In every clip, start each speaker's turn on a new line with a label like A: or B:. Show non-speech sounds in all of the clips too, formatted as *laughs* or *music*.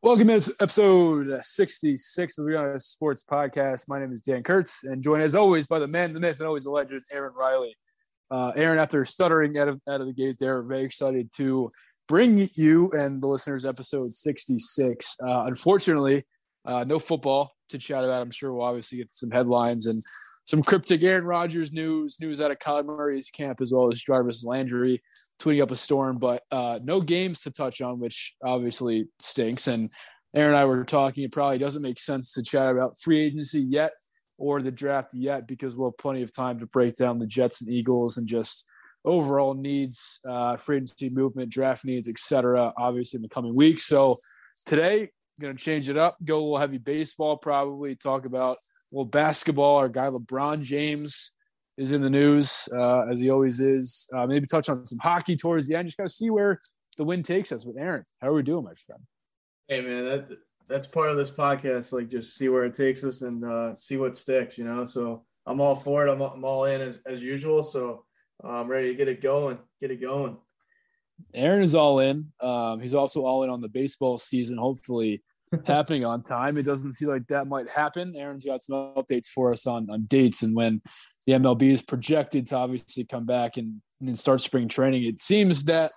A: Welcome to episode 66 of the Rihanna Sports Podcast. My name is Dan Kurtz, and joined as always by the man, the myth, and always the legend, Aaron Riley. Uh, Aaron, after stuttering out of, out of the gate there, very excited to bring you and the listeners episode 66. Uh, unfortunately, uh, no football to chat about. I'm sure we'll obviously get some headlines and some cryptic Aaron Rodgers news, news out of Kyler Murray's camp, as well as Jarvis Landry tweeting up a storm, but uh, no games to touch on, which obviously stinks. And Aaron and I were talking, it probably doesn't make sense to chat about free agency yet or the draft yet because we'll have plenty of time to break down the Jets and Eagles and just overall needs, uh, free agency movement, draft needs, etc. Obviously in the coming weeks. So today, going to change it up, go a little heavy baseball, probably talk about a little basketball. Our guy LeBron James is in the news uh, as he always is. Uh, maybe touch on some hockey towards the end. Just got to see where the wind takes us with Aaron. How are we doing, my friend?
B: Hey man, that that's part of this podcast. Like just see where it takes us and uh, see what sticks. You know, so I'm all for it. I'm, I'm all in as as usual. So I'm ready to get it going. Get it going.
A: Aaron is all in. Um, he's also all in on the baseball season. Hopefully, happening on time. It doesn't seem like that might happen. Aaron's got some updates for us on on dates and when the MLB is projected to obviously come back and, and start spring training. It seems that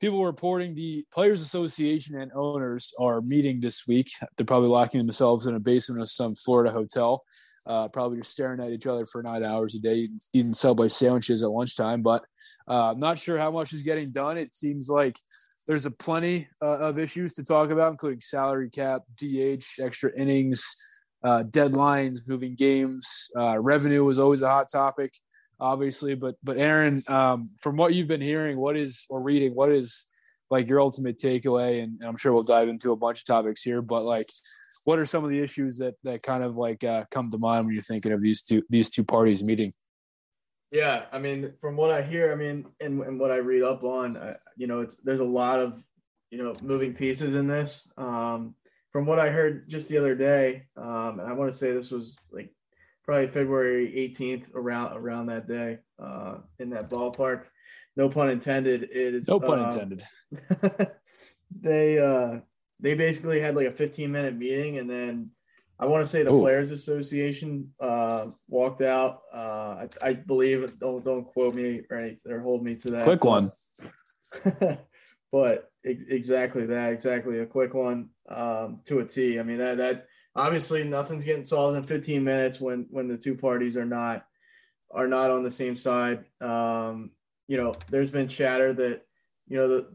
A: people reporting the Players Association and owners are meeting this week. They're probably locking themselves in a basement of some Florida hotel, uh, probably just staring at each other for nine hours a day, eating, Subway sandwiches at lunchtime. But uh, I'm not sure how much is getting done. It seems like there's a plenty uh, of issues to talk about, including salary cap, DH, extra innings, uh, deadlines, moving games. Uh, revenue was always a hot topic, obviously. But but Aaron, um, from what you've been hearing, what is or reading, what is like your ultimate takeaway? And, and I'm sure we'll dive into a bunch of topics here, but like, what are some of the issues that that kind of like uh, come to mind when you're thinking of these two these two parties meeting?
B: Yeah, I mean, from what I hear, I mean, and, and what I read up on, uh, you know, it's there's a lot of you know moving pieces in this. Um, from what I heard just the other day, um, and I want to say this was like probably February 18th around around that day uh, in that ballpark. No pun intended. It is
A: No pun
B: um,
A: intended. *laughs*
B: they uh, they basically had like a 15 minute meeting, and then I want to say the
A: Ooh.
B: Players Association uh, walked out. Uh, I, I believe don't don't quote me or anything or hold me to that.
A: Quick one. *laughs*
B: but ex- exactly that, exactly a quick one um, to a T. I mean that that obviously nothing's getting solved in 15 minutes when when the two parties are not are not on the same side. Um, you know, there's been chatter that you know the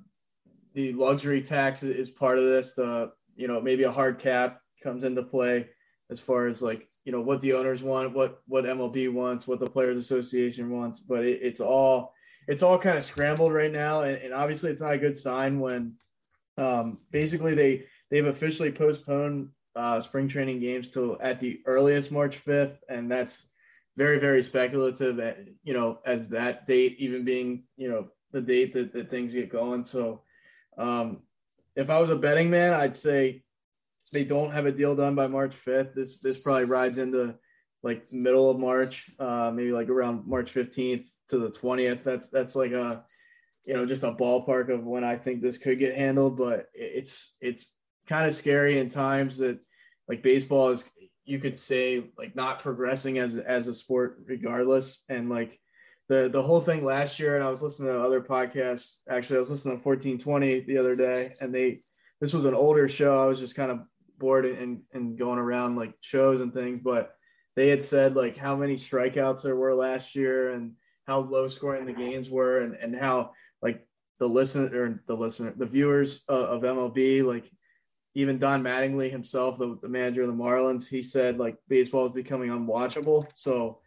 B: the luxury tax is part of this. The you know maybe a hard cap comes into play as far as like you know what the owners want, what what MLB wants, what the Players Association wants. But it, it's all it's all kind of scrambled right now, and, and obviously it's not a good sign when um, basically they they've officially postponed uh, spring training games till at the earliest March 5th, and that's very very speculative. At, you know, as that date even being you know the date that, that things get going. So um, if I was a betting man, I'd say they don't have a deal done by March 5th. This this probably rides into like middle of March, uh, maybe like around March 15th to the 20th. That's that's like a you know just a ballpark of when I think this could get handled. But it's it's kind of scary in times that like baseball is you could say like not progressing as as a sport regardless and like the the whole thing last year and I was listening to other podcasts actually I was listening to 1420 the other day and they this was an older show I was just kind of bored and and going around like shows and things but they had said like how many strikeouts there were last year and how low scoring the games were and and how like the listener or the listener the viewers uh, of MLB like even Don Mattingly himself, the, the, manager of the Marlins, he said like baseball is becoming unwatchable. So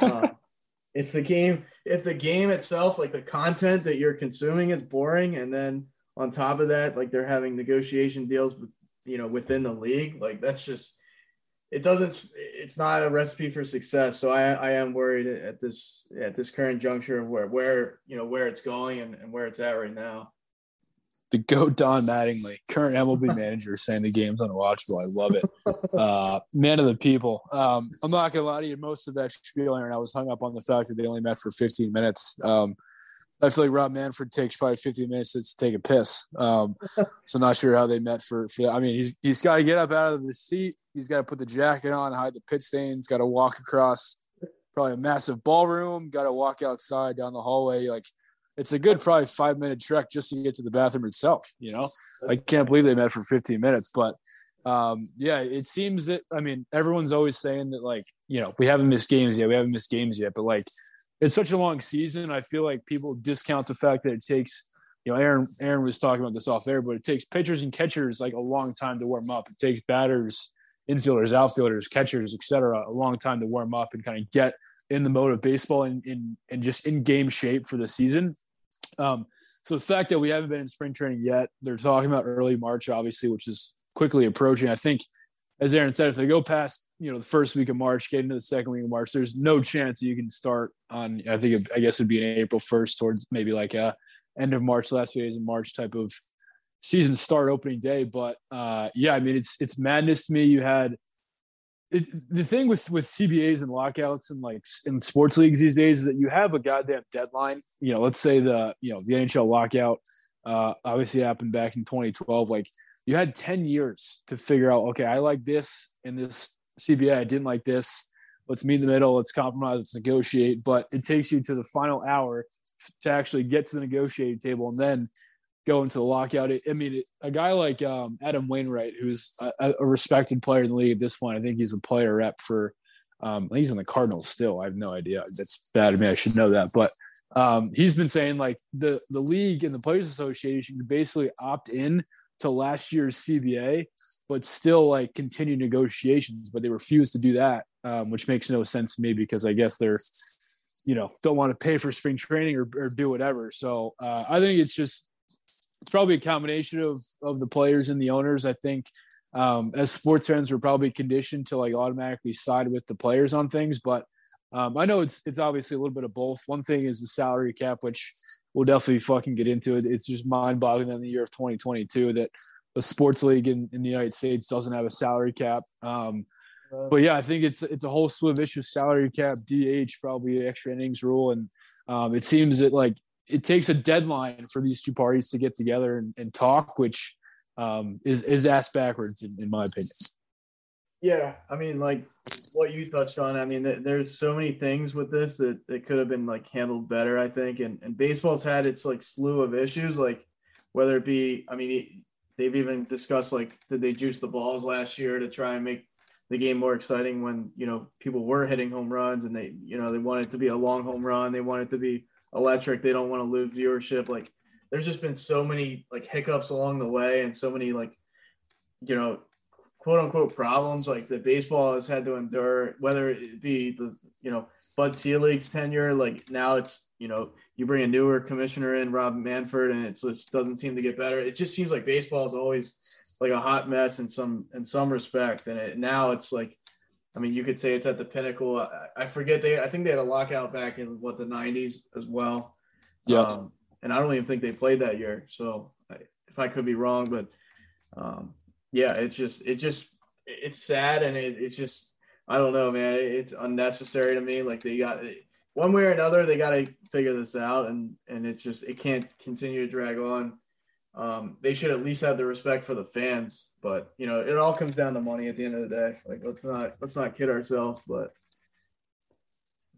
B: uh, *laughs* if the game, if the game itself, like the content that you're consuming is boring, and then on top of that, like they're having negotiation deals, with, you know, within the league, like that's just it doesn't it's not a recipe for success so i i am worried at this at this current juncture of where where you know where it's going and, and where it's at right now
A: the go Don Mattingly, current MLB *laughs* manager, saying the game's unwatchable. I love it. Uh, man of the people. Um, I'm not gonna lie to you. Most of that spiel, Aaron, I was hung up on the fact that they only met for 15 minutes. Um, I feel like Rob Manfred takes probably 15 minutes to take a piss. Um, *laughs* so not sure how they met for, for that. I mean, he's he's got to get up out of the seat. He's got to put the jacket on, hide the pit stains. Got to walk across probably a massive ballroom. Got to walk outside down the hallway. Like it's a good probably five minute trek just to get to the bathroom itself. You know, I can't believe they met for 15 minutes, but um, yeah, it seems that I mean everyone's always saying that like you know we haven't missed games yet, we haven't missed games yet, but like it's such a long season. I feel like people discount the fact that it takes you know Aaron Aaron was talking about this off air, but it takes pitchers and catchers like a long time to warm up. It takes batters, infielders, outfielders, catchers, etc., a long time to warm up and kind of get in the mode of baseball and in and just in game shape for the season. Um, so the fact that we haven't been in spring training yet, they're talking about early March, obviously, which is quickly approaching. I think, as Aaron said, if they go past you know the first week of March, get into the second week of March, there's no chance you can start on. I think it, I guess it'd be an April first, towards maybe like a end of March, last few days of March type of season start opening day. But uh, yeah, I mean it's it's madness to me. You had it, the thing with with CBAs and lockouts and like in sports leagues these days is that you have a goddamn deadline. You know, let's say the you know the NHL lockout uh, obviously happened back in 2012. Like you had 10 years to figure out. Okay, I like this in this CBA. I didn't like this. Let's meet in the middle. Let's compromise. Let's negotiate. But it takes you to the final hour to actually get to the negotiating table, and then go into the lockout. I mean, a guy like um, Adam Wainwright, who's a, a, respected player in the league at this point, I think he's a player rep for. Um, he's in the Cardinals still. I have no idea. That's bad of me. I should know that. But um, he's been saying like the the league and the Players Association basically opt in to last year's CBA, but still like continue negotiations. But they refuse to do that, um, which makes no sense to me because I guess they're you know don't want to pay for spring training or, or do whatever. So uh, I think it's just it's probably a combination of of the players and the owners. I think um, as sports fans, we're probably conditioned to like automatically side with the players on things, but um, I know it's it's obviously a little bit of both. One thing is the salary cap, which we'll definitely fucking get into it. It's just mind boggling in the year of 2022 that a sports league in, in the United States doesn't have a salary cap. Um, but yeah, I think it's it's a whole slew of issues: salary cap, DH, probably extra innings rule, and um, it seems that like it takes a deadline for these two parties to get together and, and talk, which um, is is ass backwards in, in, my opinion.
B: Yeah, I mean, like what you touched on. I mean, there's so many things with this that, that could have been like handled better. I think, and and baseball's had its like slew of issues, like whether it be, I mean, they've even discussed like did they juice the balls last year to try and make the game more exciting when you know people were hitting home runs and they you know they wanted to be a long home run, they wanted to be electric. They don't want to lose viewership. Like there's just been so many like hiccups along the way and so many like, you know, quote unquote problems like that baseball has had to endure, whether it be the, you know, Bud Selig's tenure, like now it's, you know, you bring a newer commissioner in, Rob Manfred, and it just doesn't seem to get better. It just seems like baseball is always like a hot mess in some in some respect, and it, now it's like I mean, you could say it's at the pinnacle. I, I, forget they. I think they had a lockout back in what the '90s as well.
A: Yeah. Um,
B: and I don't even think they played that year. So I, if I could be wrong, but um, yeah, it's just it just it's sad and it, it's just I don't know, man. It's unnecessary to me. Like they got one way or another, they got to figure this out, and and it's just it can't continue to drag on. um, they should at least have the respect for the fans. But you know, it all comes down to money at the end of the day. Like let's not let's not kid ourselves. But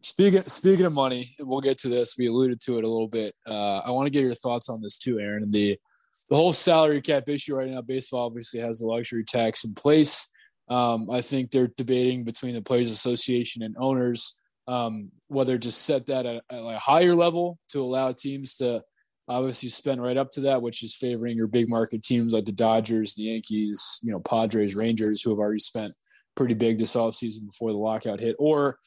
A: Speaking speaking of money, we'll get to this. We alluded to it a little bit. Uh, I want to get your thoughts on this too, Aaron. And the the whole salary cap issue right now. Baseball obviously has the luxury tax in place. Um, I think they're debating between the Players Association and owners um, whether to set that at, at a higher level to allow teams to obviously spend right up to that, which is favoring your big market teams like the Dodgers, the Yankees, you know, Padres, Rangers, who have already spent pretty big this offseason before the lockout hit, or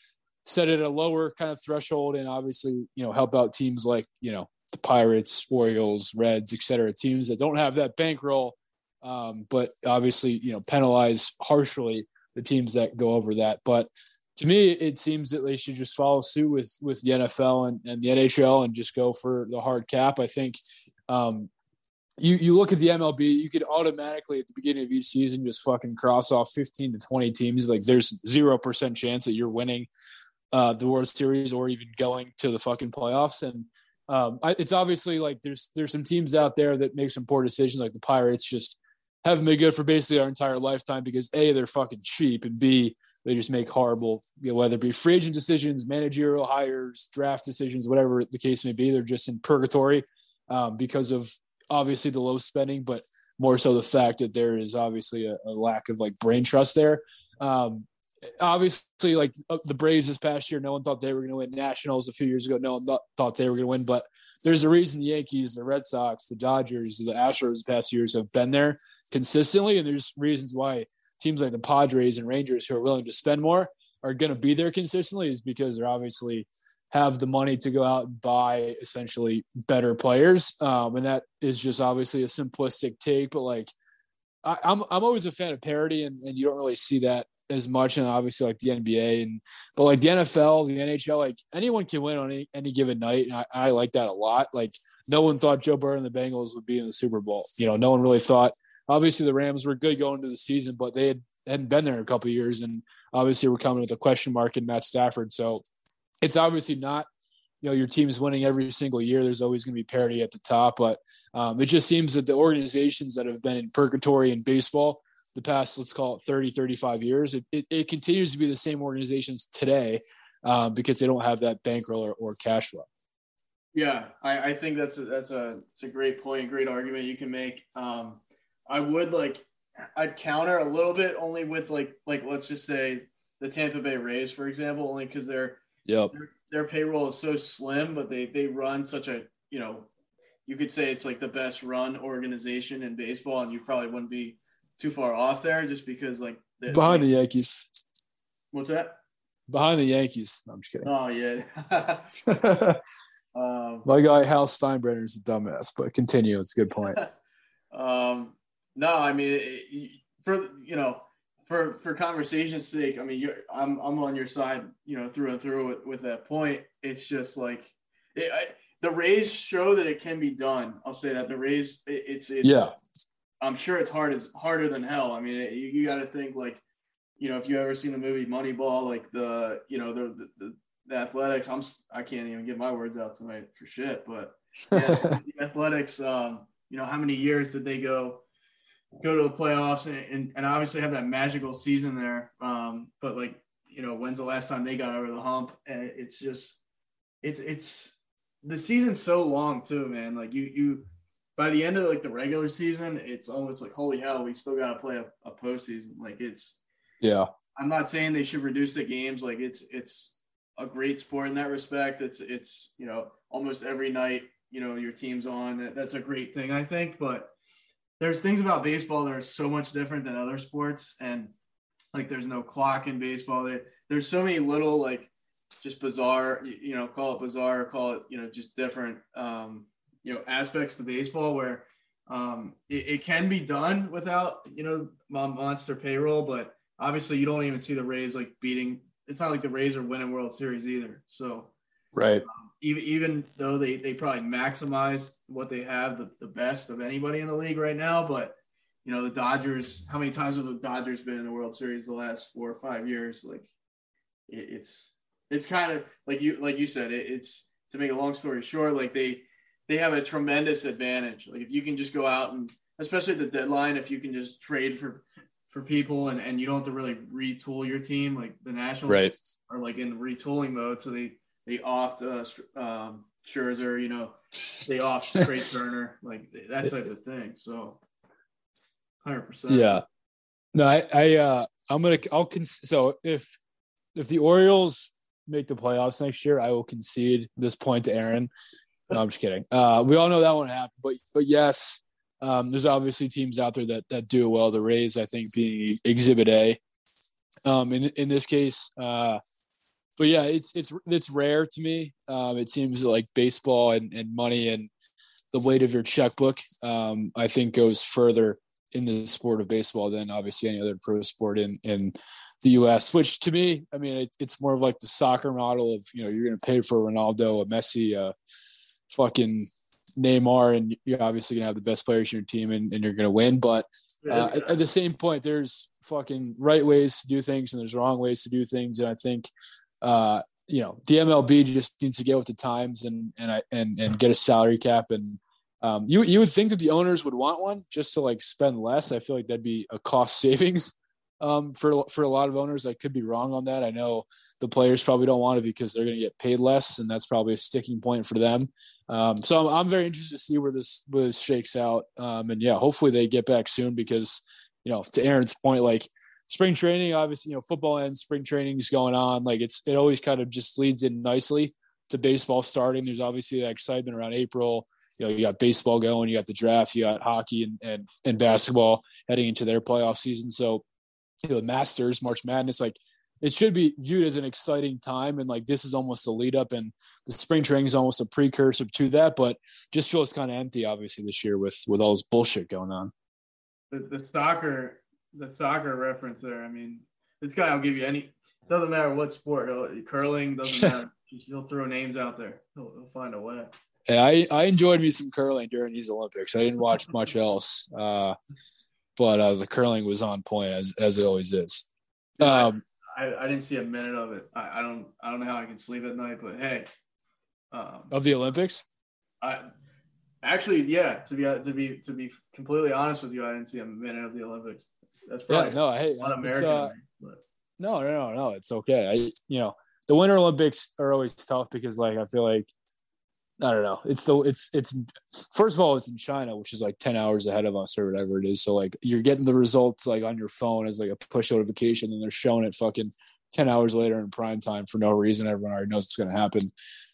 A: set it at a lower kind of threshold and obviously, you know, help out teams like, you know, the Pirates, Orioles, Reds, et cetera, teams that don't have that bankroll, um, but obviously, you know, penalize harshly the teams that go over that. But to me, it seems that they should just follow suit with with the NFL and, and the NHL and just go for the hard cap. I think um, you you look at the MLB, you could automatically at the beginning of each season just fucking cross off 15 to 20 teams. Like there's zero percent chance that you're winning uh, the World Series or even going to the fucking playoffs. And um, I, it's obviously like there's there's some teams out there that make some poor decisions, like the Pirates just haven't been good for basically our entire lifetime because a they're fucking cheap and b they just make horrible you know, whether it be free agent decisions managerial hires draft decisions whatever the case may be they're just in purgatory um, because of obviously the low spending but more so the fact that there is obviously a, a lack of like brain trust there. Um, obviously like uh, the braves this past year no one thought they were going to win nationals a few years ago no one th- thought they were going to win but there's a reason the Yankees, the Red Sox, the Dodgers, the Astros the past years have been there consistently. And there's reasons why teams like the Padres and Rangers who are willing to spend more are going to be there consistently is because they're obviously have the money to go out and buy essentially better players. Um, and that is just obviously a simplistic take, but like I, am I'm, I'm always a fan of parity and, and you don't really see that as much, and obviously like the NBA and but like the NFL, the NHL, like anyone can win on any, any given night, and I, I, like that a lot. Like no one thought Joe Burrow and the Bengals would be in the Super Bowl. You know, no one really thought. Obviously, the Rams were good going into the season, but they had, hadn't been there in a couple years, and obviously we're coming with a question mark in Matt Stafford. So it's obviously not you know your team is winning every single year there's always going to be parity at the top but um, it just seems that the organizations that have been in purgatory in baseball the past, let's call it 30, 35 years. It, it, it continues to be the same organizations today uh, because they don't have that bankroll or, or cash flow.
B: Yeah, I, I think that's a, that's a, it's a great point, great argument you can make. Um, I would like, I'd counter a little bit only with like, like, let's just say the Tampa Bay Rays, for example, only because their,
A: yep.
B: their, their payroll is so slim, but they, they run such a, you know, you could say it's like the best run organization in baseball and you probably wouldn't be too far off there just because like
A: the, behind the Yankees.
B: What's that?
A: Behind the Yankees. No, I'm just kidding.
B: Oh yeah. *laughs* um,
A: My guy Hal Steinbrenner is a dumbass, but continue. It's a good point. *laughs*
B: um, no, I mean it, for you know for for conversation's sake, I mean you're I'm I'm on your side, you know, through and through with, with that point. It's just like it, I, the Rays show that it can be done. I'll say that the Rays, it, it's it's
A: yeah
B: I'm sure it's hard as harder than hell. I mean, you, you got to think like, you know, if you ever seen the movie Moneyball, like the, you know, the, the, the athletics, I'm, I can't even get my words out tonight for shit, but *laughs* yeah, the athletics, um, you know, how many years did they go, go to the playoffs and, and, and obviously have that magical season there. Um, but like, you know, when's the last time they got over the hump? And it's just, it's, it's, the season's so long too, man. Like you, you, by the end of like the regular season, it's almost like holy hell, we still got to play a, a postseason. Like it's
A: yeah.
B: I'm not saying they should reduce the games. Like it's it's a great sport in that respect. It's it's you know almost every night you know your team's on. That's a great thing I think. But there's things about baseball that are so much different than other sports, and like there's no clock in baseball. There's so many little like just bizarre, you know, call it bizarre, call it you know just different. Um, you know aspects to baseball where um, it, it, can be done without you know monster payroll, but obviously you don't even see the Rays like beating. It's not like the Rays are winning World Series either. So
A: right,
B: um, even even though they they probably maximize what they have the, the best of anybody in the league right now, but you know the Dodgers. How many times have the Dodgers been in the World Series the last four or five years? Like it, it's it's kind of like you like you said. It, it's to make a long story short, like they they have a tremendous advantage. Like if you can just go out and especially at the deadline, if you can just trade for for people and, and you don't have to really retool your team, like the Nationals
A: Right.
B: are like in retooling mode, so they they off uh, um, Scherzer, you know, they off *laughs* Trea Turner, like that type of thing. So, hundred percent.
A: Yeah. No, I, I, uh, I'm gonna, I'll con- so if if the Orioles make the playoffs next year, I will concede this point to Aaron. No, I'm just kidding. Uh, we all know that won't happen, but but yes, um, there's obviously teams out there that that do well. The Rays, I think, being Exhibit A. Um, in in this case, uh, but yeah, it's it's it's rare to me. Um, it seems like baseball and, and money and the weight of your checkbook, um, I think, goes further in the sport of baseball than obviously any other pro sport in in the U.S. Which to me, I mean, it, it's more of like the soccer model of you know you're going to pay for Ronaldo, a Messi, a fucking Neymar, and you're obviously going to have the best players in your team, and, and you're going to win. But uh, at, at the same point, there's fucking right ways to do things, and there's wrong ways to do things, and I think. Uh, you know, the MLB just needs to get with the times and and I and and get a salary cap and um, you you would think that the owners would want one just to like spend less. I feel like that'd be a cost *laughs* savings um, for for a lot of owners. I could be wrong on that. I know the players probably don't want it because they're going to get paid less, and that's probably a sticking point for them. Um, so I'm, I'm very interested to see where this where this shakes out. Um, and yeah, hopefully they get back soon because you know to Aaron's point, like spring training, obviously you know football ends, spring training is going on. Like it's it always kind of just leads in nicely to baseball starting. There's obviously that excitement around April you know, you got baseball going, you got the draft, you got hockey and, and, and basketball heading into their playoff season. So, you know, the Masters, March Madness, like it should be viewed as an exciting time. And like this is almost a lead up, and the spring training is almost a precursor to that. But just feels kind of empty, obviously, this year with with all this bullshit going on.
B: The, the soccer, the soccer reference there. I mean, this guy will give you any. Doesn't matter what sport, curling doesn't *laughs* matter. He'll throw names out there. He'll, he'll find a way.
A: Yeah, I, I enjoyed me some curling during these Olympics. I didn't watch much else, uh, but uh, the curling was on point as as it always is. Um,
B: I, I didn't see a minute of it. I, I don't I don't know how I can sleep at night, but hey, um,
A: of the Olympics,
B: I actually yeah. To be to be to be completely honest with you, I didn't see a minute of the Olympics. That's probably
A: yeah, no, hey, it's,
B: American.
A: uh, no, no, no, no, it's okay. I you know the Winter Olympics are always tough because like I feel like I don't know. It's the it's it's first of all it's in China, which is like ten hours ahead of us or whatever it is. So like you're getting the results like on your phone as like a push notification, and they're showing it fucking ten hours later in prime time for no reason. Everyone already knows it's going to happen.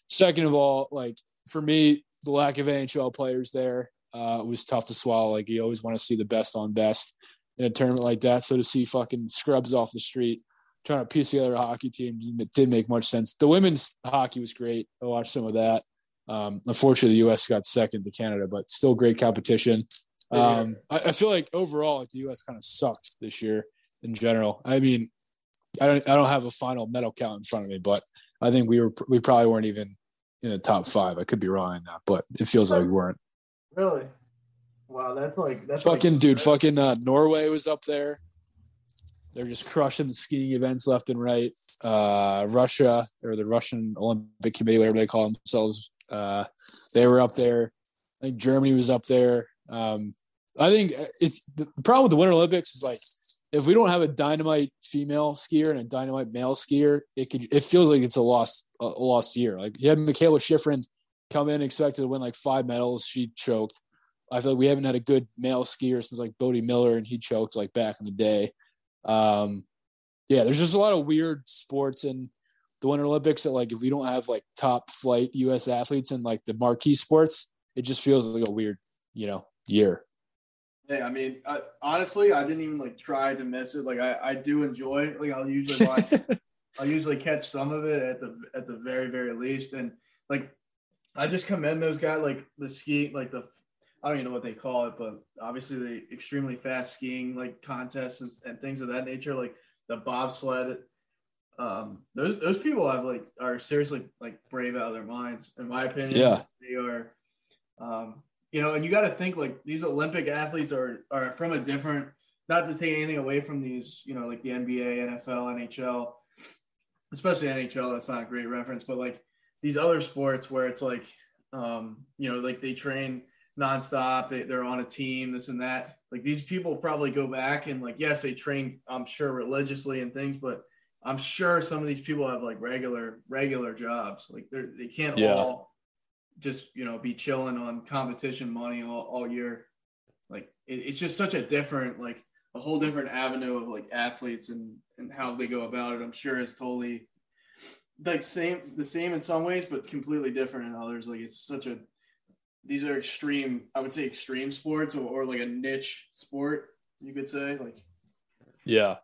A: Second of all, like for me, the lack of NHL players there uh, was tough to swallow. Like you always want to see the best on best in a tournament like that. So to see fucking scrubs off the street trying to piece together a hockey team didn't make much sense. The women's hockey was great. I watched some of that. Um, unfortunately, the U.S. got second to Canada, but still great competition. Um, I, I, feel like overall, like the U.S. kind of sucked this year in general. I mean, I don't, I don't have a final medal count in front of me, but I think we were, we probably weren't even in the top five. I could be wrong on that, but it feels like we weren't.
B: Really? Wow, that's like that's
A: fucking
B: like,
A: dude. Fucking uh, Norway was up there. They're just crushing the skiing events left and right. Uh, Russia or the Russian Olympic Committee, whatever they call themselves, uh, they were up there. I think Germany was up there. Um, I think it's the problem with the Winter Olympics is like if we don't have a dynamite female skier and a dynamite male skier, it could it feels like it's a lost a lost year. Like you had Mikaela Shiffrin come in expected to win like five medals, she choked. I feel like we haven't had a good male skier since like Bode Miller, and he choked like back in the day. Um, yeah, there's just a lot of weird sports in the Winter Olympics that like if we don't have like top flight U.S. athletes in like the marquee sports, it just feels like a weird, you know, year.
B: Yeah, I mean, I, honestly, I didn't even like try to miss it. Like I, I do enjoy. Like I'll usually *laughs* watch. I'll usually catch some of it at the at the very very least, and like I just commend those guys, like the ski, like the I don't even know what they call it, but obviously the extremely fast skiing like contests and, and things of that nature, like the bobsled. Um, those those people have like are seriously like brave out of their minds, in my opinion.
A: Yeah,
B: they are. Um, you know, and you got to think like these Olympic athletes are are from a different. Not to take anything away from these, you know, like the NBA, NFL, NHL, especially NHL. That's not a great reference, but like these other sports where it's like Um, you know, like they train nonstop. They, they're on a team, this and that. Like these people probably go back and like, yes, they train, I'm sure religiously and things, but I'm sure some of these people have like regular, regular jobs. Like they're, they can't
A: Yeah.
B: all just, you know, be chilling on competition money all, all year. Like it, it's just such a different, like a whole different avenue of like athletes and, and how they go about it. I'm sure it's totally like same, the same in some ways, but completely different in others. Like it's such a, these are extreme, I would say extreme sports or, or like a niche sport, you could say. Like,
A: Yeah.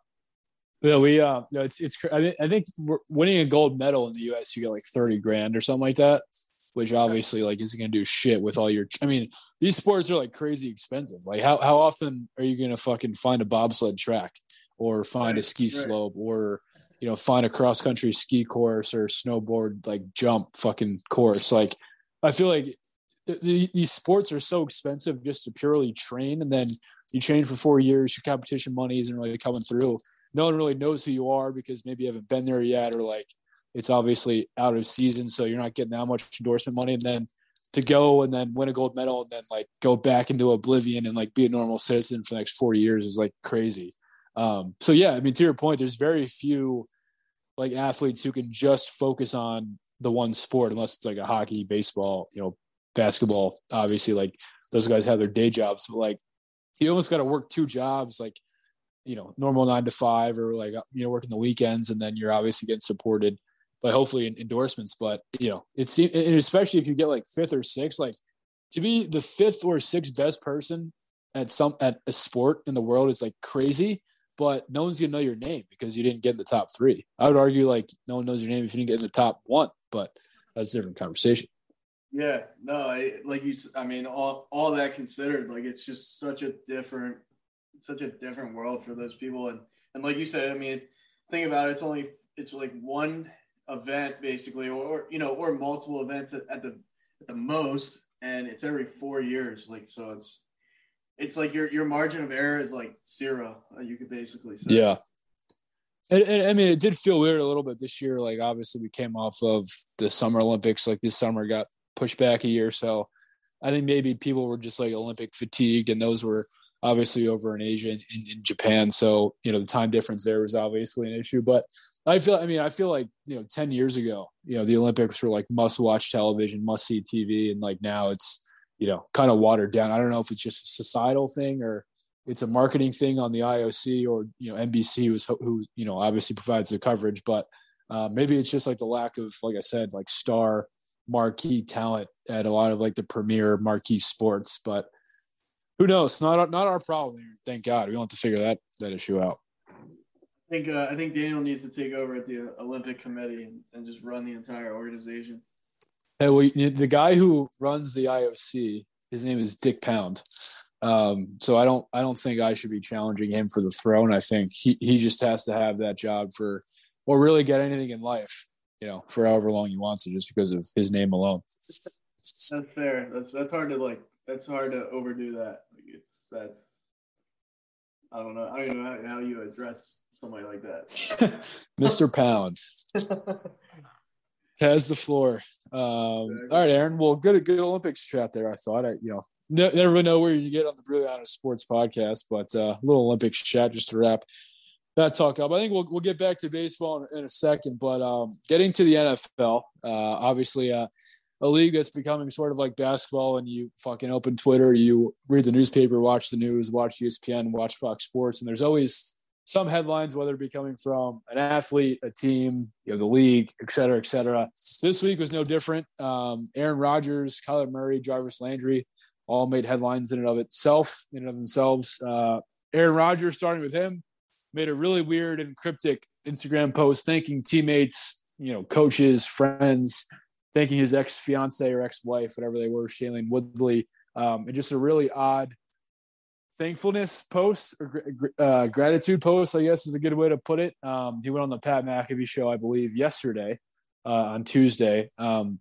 A: Yeah, we uh, no, it's it's. I think I think we're winning a gold medal in the U.S. You get like thirty grand or something like that, which obviously like isn't going to do shit with all your. I mean, these sports are like crazy expensive. Like, how how often are you going to fucking find a bobsled track, or find a ski
B: right.
A: slope, or you know find a cross country ski course or snowboard like jump fucking course? Like, I feel like th- th- these sports are so expensive just to purely train, and then you train for four years, your competition money isn't really coming through. No one really knows who you are because maybe you haven't been there yet, or like it's obviously out of season, so you're not getting that much endorsement money. And then to go and then win a gold medal and then like go back into oblivion and like be a normal citizen for the next four years is like crazy. Um, so yeah, I mean, to your point, there's very few like athletes who can just focus on the one sport unless it's like a hockey, baseball, you know, basketball. Obviously, like those guys have their day jobs, but like you almost got to work two jobs, like you know, normal nine to five, or like you know, working the weekends, and then you're obviously getting supported by hopefully endorsements. But you know, it's especially if you get like fifth or sixth, like to be the fifth or sixth best person at some at a sport in the world is like crazy. But no one's gonna know your name because you didn't get in the top three. I would argue like no one knows your name if you didn't get in the top one, but that's a different conversation.
B: yeah, no, I, like you, i mean, all, all that considered, like it's just such a different, such a different world for those people. And, and like you said, I mean, think about it, it's only, it's like one event basically, or, you know, or multiple events at, at the, at the most. And it's every four years. Like, so it's, it's like your, your margin of error is like zero. uh, You could basically say.
A: Yeah. And, and I mean, it did feel weird a little bit this year. Like, obviously, we came off of the Summer Olympics. Like, this summer got pushed back a year. So I think maybe people were just like Olympic fatigued, and those were obviously over in Asia and in, in Japan. So, you know, the time difference there was obviously an issue. But I feel, I mean, I feel like, you know, 10 years ago, you know, the Olympics were like must watch television, must see TV. And like now it's, you know, kind of watered down. I don't know if it's just a societal thing or it's a marketing thing on the IOC or you know NBC who's who you know obviously provides the coverage, but uh, maybe it's just like the lack of like I said like star marquee talent at a lot of like the premier marquee sports. But who knows? Not not our problem here. Thank God we don't have to figure that that issue out.
B: I think uh, I think Daniel needs to take over at the Olympic Committee and, and just run the entire organization.
A: Hey, we, the guy who runs the IOC, his name is Dick Pound. Um, so I don't I don't think I should be challenging him for the throne. I think he, he just has to have that job for or really get anything in life, you know, for however long he wants to, just because of his name alone.
B: That's fair. That's that's hard to like. That's hard to overdo that. Like it's that. I don't know. I don't even know how, how you address somebody like that. *laughs*
A: Mr. Pound *laughs* has the floor. Um, all right, Aaron. Well, good good Olympics chat there. I thought I you know ne- never know where you get on the Brilliant Honest Sports podcast, but uh, a little Olympics chat just to wrap that talk up. I think we'll we'll get back to baseball in, in a second, but um, getting to the NFL, uh, obviously uh, a league that's becoming sort of like basketball, and you fucking open Twitter, you read the newspaper, watch the news, watch ESPN, watch Fox Sports, and there's always some headlines, whether it be coming from an athlete, a team, you know, the league, et cetera, et cetera. This week was no different. Um, Aaron Rodgers, Kyler Murray, Jarvis Landry, all made headlines in and of itself, in and of themselves. Uh, Aaron Rodgers, starting with him, made a really weird and cryptic Instagram post thanking teammates, you know, coaches, friends, thanking his ex fiance or ex wife, whatever they were, Shailene Woodley, um, and just a really odd thankfulness post or uh, gratitude post, I guess is a good way to put it. Um, he went on the Pat McAfee show, I believe, yesterday uh, on Tuesday. Um,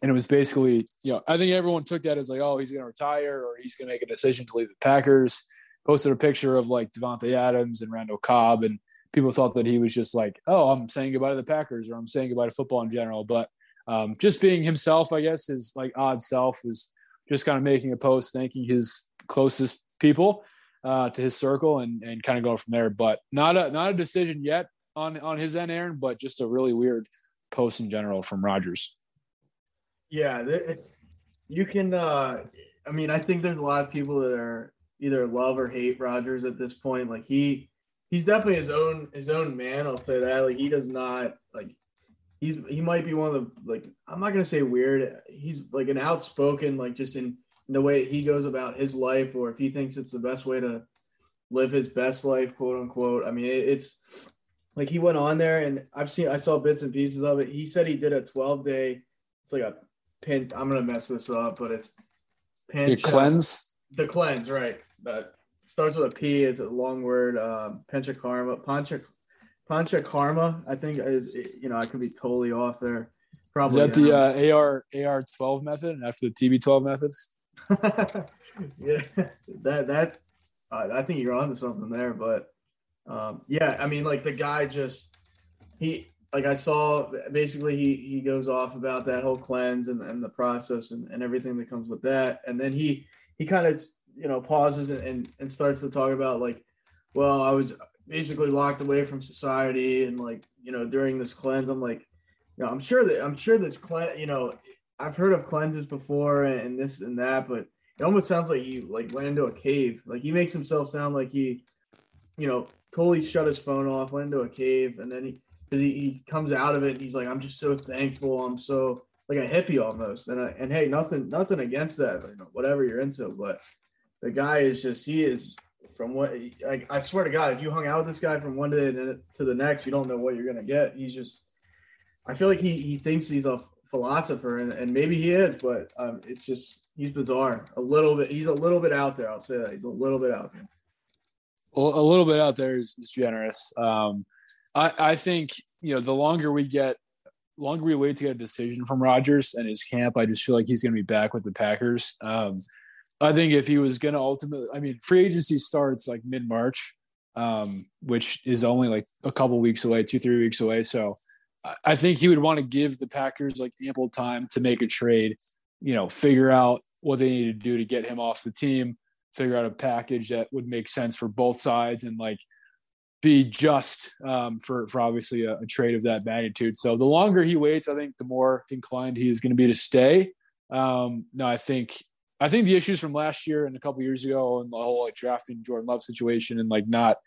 A: and it was basically, you know, I think everyone took that as like, oh, he's going to retire or he's going to make a decision to leave the Packers. Posted a picture of like Davante Adams and Randall Cobb, and people thought that he was just like, oh, I'm saying goodbye to the Packers or I'm saying goodbye to football in general. But um, just being himself, I guess, his like odd self was just kind of making a post thanking his closest people uh, to his circle and and kind of going from there. But not a not a decision yet on on his end, Aaron, but just a really weird post in general from Rodgers.
B: Yeah, you can. Uh, I mean, I think there's a lot of people that are either love or hate Rodgers at this point. Like he, he's definitely his own his own man. I'll say that. Like he does not like. He's he might be one of the like I'm not gonna say weird. He's like an outspoken like just in, in the way he goes about his life, or if he thinks it's the best way to live his best life, quote unquote. I mean, it, it's like he went on there, and I've seen I saw bits and pieces of it. He said he did a 12 day. It's like a pin. I'm gonna mess this up, but it's
A: pan. cleanse.
B: The cleanse, right? That starts with a P. It's a long word. Um, panchakarma, pancha, Karma, I think is you know I could be totally off there.
A: Probably is that the uh, AR AR twelve method after the TB twelve methods? *laughs*
B: yeah, that that uh, I think you're onto something there, but um, yeah, I mean, like the guy just he like I saw basically he he goes off about that whole cleanse and, and the process and, and everything that comes with that. And then he he kind of you know pauses and, and, and starts to talk about like, well, I was basically locked away from society and like, you know, during this cleanse, I'm like, you know, I'm sure that I'm sure this cleanse, you know, I've heard of cleanses before and this and that, but it almost sounds like he like went into a cave. Like he makes himself sound like he, you know, totally shut his phone off, went into a cave, and then he because he, he comes out of it he's like, I'm just so thankful. I'm so like a hippie almost. And I, and hey, nothing nothing against that, you know, whatever you're into, but the guy is just he is from what like I swear to God, if you hung out with this guy from one day to the next, you don't know what you're gonna get. He's just I feel like he he thinks he's a philosopher and, and maybe he is, but um, it's just he's bizarre. A little bit he's a little bit out there. I'll say that he's a little bit out there.
A: A little bit out there is, is generous. Um, I, I think you know the longer we get, longer we wait to get a decision from Rodgers and his camp, I just feel like he's going to be back with the Packers. Um, I think if he was going to ultimately, I mean, free agency starts like mid March, um, which is only like a couple weeks away, two three weeks away. So I think he would want to give the Packers like ample time to make a trade. You know, figure out what they need to do to get him off the team, figure out a package that would make sense for both sides, and like be just um, for for obviously a, a, trade of that magnitude. So the longer he waits, I think the more inclined he is going to be to stay. Um, no, I think I think the issues from last year and a couple years ago and the whole like drafting Jordan Love situation and like not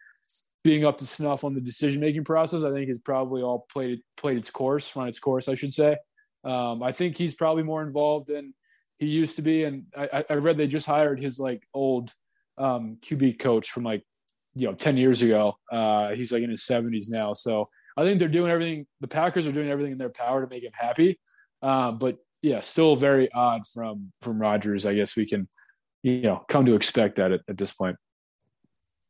A: being up to snuff on the decision making process, I think has probably all played played its course, run its course, I should say. Um, I think he's probably more involved than he used to be, and I, I read they just hired his like old um, QB coach from like you know 10 years ago. Uh, he's like in his 70s now. So i think they're doing everything the packers are doing everything in their power to make him happy. Uh, but yeah still very odd from from Rodgers. i guess we can you know come to expect that at, at this point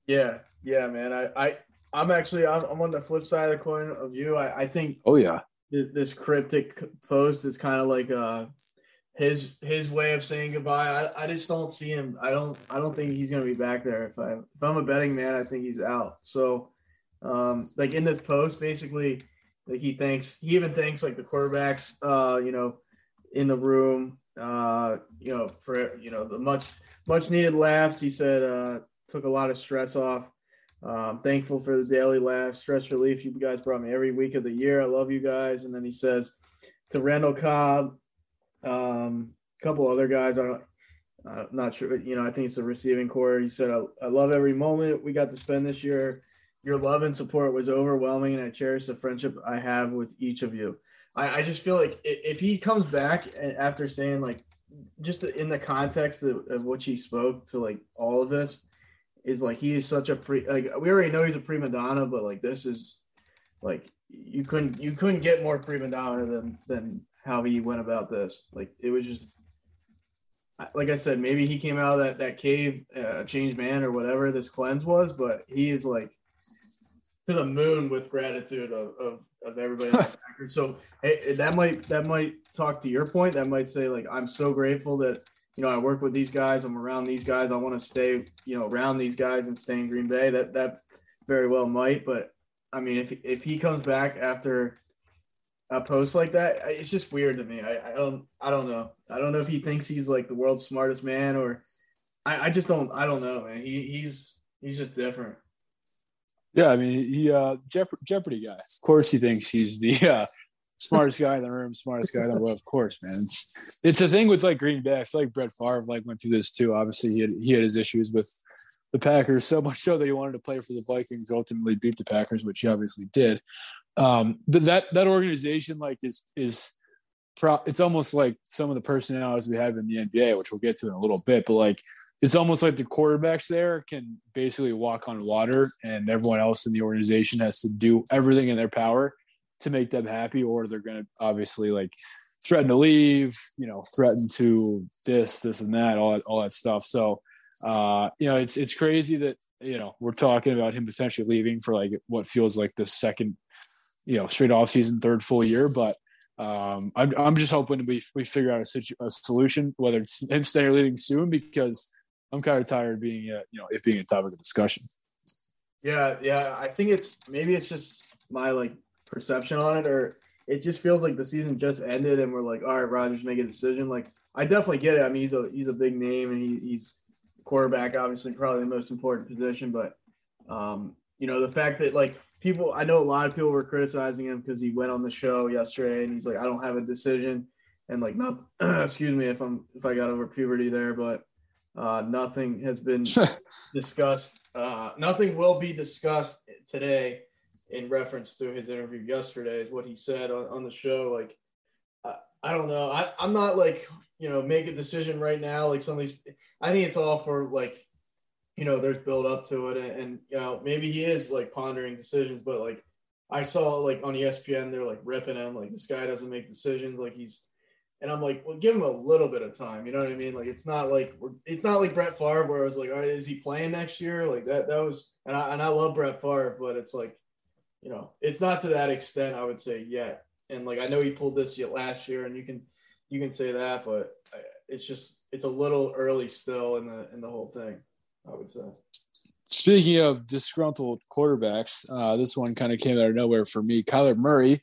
B: yeah yeah man i i i'm actually I'm, I'm on the flip side of the coin of you i, I think
A: oh yeah
B: this, this cryptic post is kind of like uh his his way of saying goodbye. I, I just don't see him. I don't I don't think he's gonna be back there. If I if I'm a betting man, I think he's out. So um like in this post, basically like he thanks he even thanks like the quarterbacks uh, you know, in the room, uh, you know, for you know, the much much needed laughs. He said uh took a lot of stress off. Um, thankful for the daily laughs, stress relief you guys brought me every week of the year. I love you guys. And then he says to Randall Cobb, um, a couple other guys. I don't, I'm not sure. You know, I think it's the receiving corps. He said, I, I love every moment we got to spend this year. Your love and support was overwhelming, and I cherish the friendship I have with each of you. I, I just feel like if he comes back after saying like, just in the context of, of which he spoke to like all of this, is like he is such a pre like we already know he's a prima donna, but like this is like you couldn't you couldn't get more prima donna than than how he went about this. Like it was just like I said, maybe he came out of that that cave, uh, changed man or whatever this cleanse was, but he is like to the moon with gratitude of of, of everybody. *laughs* so hey, that might that might talk to your point. That might say like I'm so grateful that you know I work with these guys. I'm around these guys. I want to stay you know around these guys and stay in Green Bay. That that very well might, but I mean if if he comes back after a post like that, it's just weird to me. I, I don't I don't know. I don't know if he thinks he's like the world's smartest man or I, I just don't I don't know, man. He he's he's just different.
A: Yeah, I mean, he uh Jeopardy, Jeopardy guy. Of course, he thinks he's the uh, smartest guy in the room, smartest guy in the world. Of course, man. It's it's a thing with like Green Bay. I feel like Brett Favre like went through this too. Obviously, he had he had his issues with the Packers so much so that he wanted to play for the Vikings. Ultimately, beat the Packers, which he obviously did. Um, but that that organization like is is pro- it's almost like some of the personalities we have in the NBA, which we'll get to in a little bit. But like it's almost like the quarterbacks there can basically walk on water, and everyone else in the organization has to do everything in their power to make them happy, or they're going to obviously like threaten to leave, you know, threaten to this, this, and that, all that, all that stuff. So, uh, you know, it's it's crazy that you know we're talking about him potentially leaving for like what feels like the second, you know, straight off season, third full year, but. Um, I'm, I'm just hoping we we figure out a, situ- a solution, whether it's him staying or leaving soon, because I'm kind of tired of being, a, you know, it being a topic of discussion.
B: Yeah, yeah. I think it's maybe it's just my like perception on it, or it just feels like the season just ended and we're like, all right, Rodgers make a decision. Like I definitely get it. I mean, he's a he's a big name and he, he's quarterback, obviously probably the most important position. But um, you know, the fact that like people, I know a lot of people were criticizing him because he went on the show yesterday and he's like, I don't have a decision, and like, not *clears throat* excuse me if I'm if I got over puberty there, but uh, nothing has been *laughs* discussed. Uh, nothing will be discussed today in reference to his interview yesterday. Is what he said on, on the show. Like, I, I don't know. I, I'm not like you know make a decision right now. Like some of these, I think it's all for like, you know, there's build up to it, and, and you know maybe he is like pondering decisions, but like. I saw like on ESPN, they're like ripping him, like this guy doesn't make decisions, like he's and I'm like, well, give him a little bit of time. You know what I mean? Like, it's not like it's not like Brett Favre where I was like, all right, is he playing next year? Like that. That was, and I and I love Brett Favre, but it's like, you know, it's not to that extent. I would say yet. And like, I know he pulled this yet last year, and you can you can say that, but it's just it's a little early still in the in the whole thing. I would say.
A: Speaking of disgruntled quarterbacks, uh, this one kind of came out of nowhere for me. Kyler Murray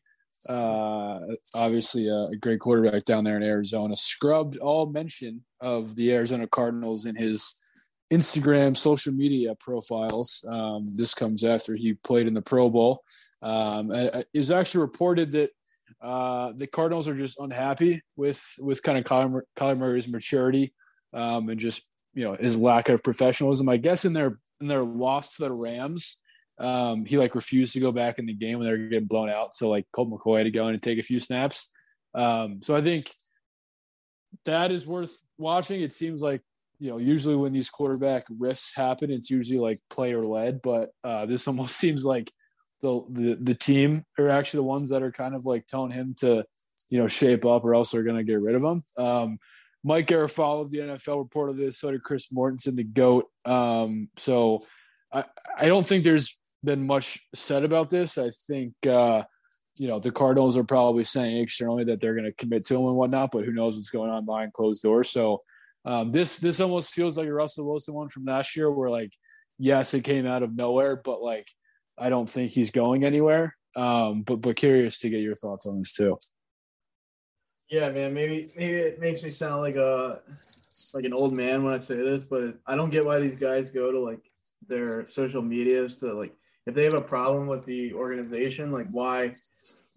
A: uh, obviously a, a, great quarterback down there in Arizona, scrubbed all mention of the Arizona Cardinals in his Instagram social media profiles. Um, this comes after he played in the Pro Bowl. Um, was actually reported that uh, the Cardinals are just unhappy with with kind of Kyler Murray's maturity um, and just you know his lack of professionalism. I guess in their in their loss to the Rams, um, he like refused to go back in the game when they were getting blown out. So like Colt McCoy had to go in and take a few snaps. Um, so I think that is worth watching. It seems like you know usually when these quarterback rifts happen, it's usually like player led, but uh, this *laughs* almost seems like the, the the team are actually the ones that are kind of like telling him to you know shape up, or else they're going to get rid of him. Um, Mike Garafolo of the NFL reported this. So did Chris Mortensen, the goat. Um, so I, I don't think there's been much said about this. I think uh, you know the Cardinals are probably saying externally that they're going to commit to him and whatnot, but who knows what's going on behind closed doors. So um, this this almost feels like a Russell Wilson one from last year, where like yes, it came out of nowhere, but like I don't think he's going anywhere. Um, but but curious to get your thoughts on this too.
B: Yeah, man. Maybe maybe it makes me sound like a like an old man when I say this, but I don't get why these guys go to like their social medias to like if they have a problem with the organization, like why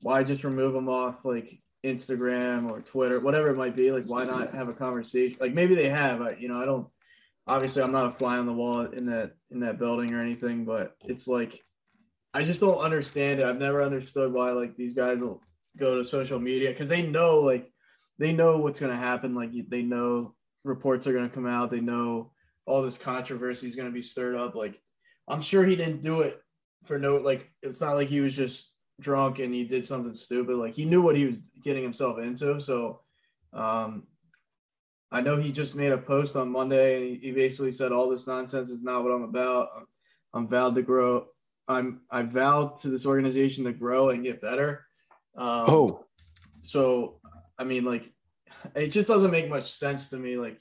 B: why just remove them off like Instagram or Twitter, whatever it might be? Like why not have a conversation? Like maybe they have. I, you know, I don't. Obviously, I'm not a fly on the wall in that in that building or anything, but it's like I just don't understand it. I've never understood why like these guys will go to social media because they know like they know what's going to happen. Like they know reports are going to come out. They know all this controversy is going to be stirred up. Like I'm sure he didn't do it for no like it's not like he was just drunk and he did something stupid. Like he knew what he was getting himself into. So um I know he just made a post on Monday and he, basically said all this nonsense is not what I'm about. I'm, I'm vowed to grow. I'm I vowed to this organization to grow and get better. Um,
A: oh,
B: so I mean, like, it just doesn't make much sense to me. Like,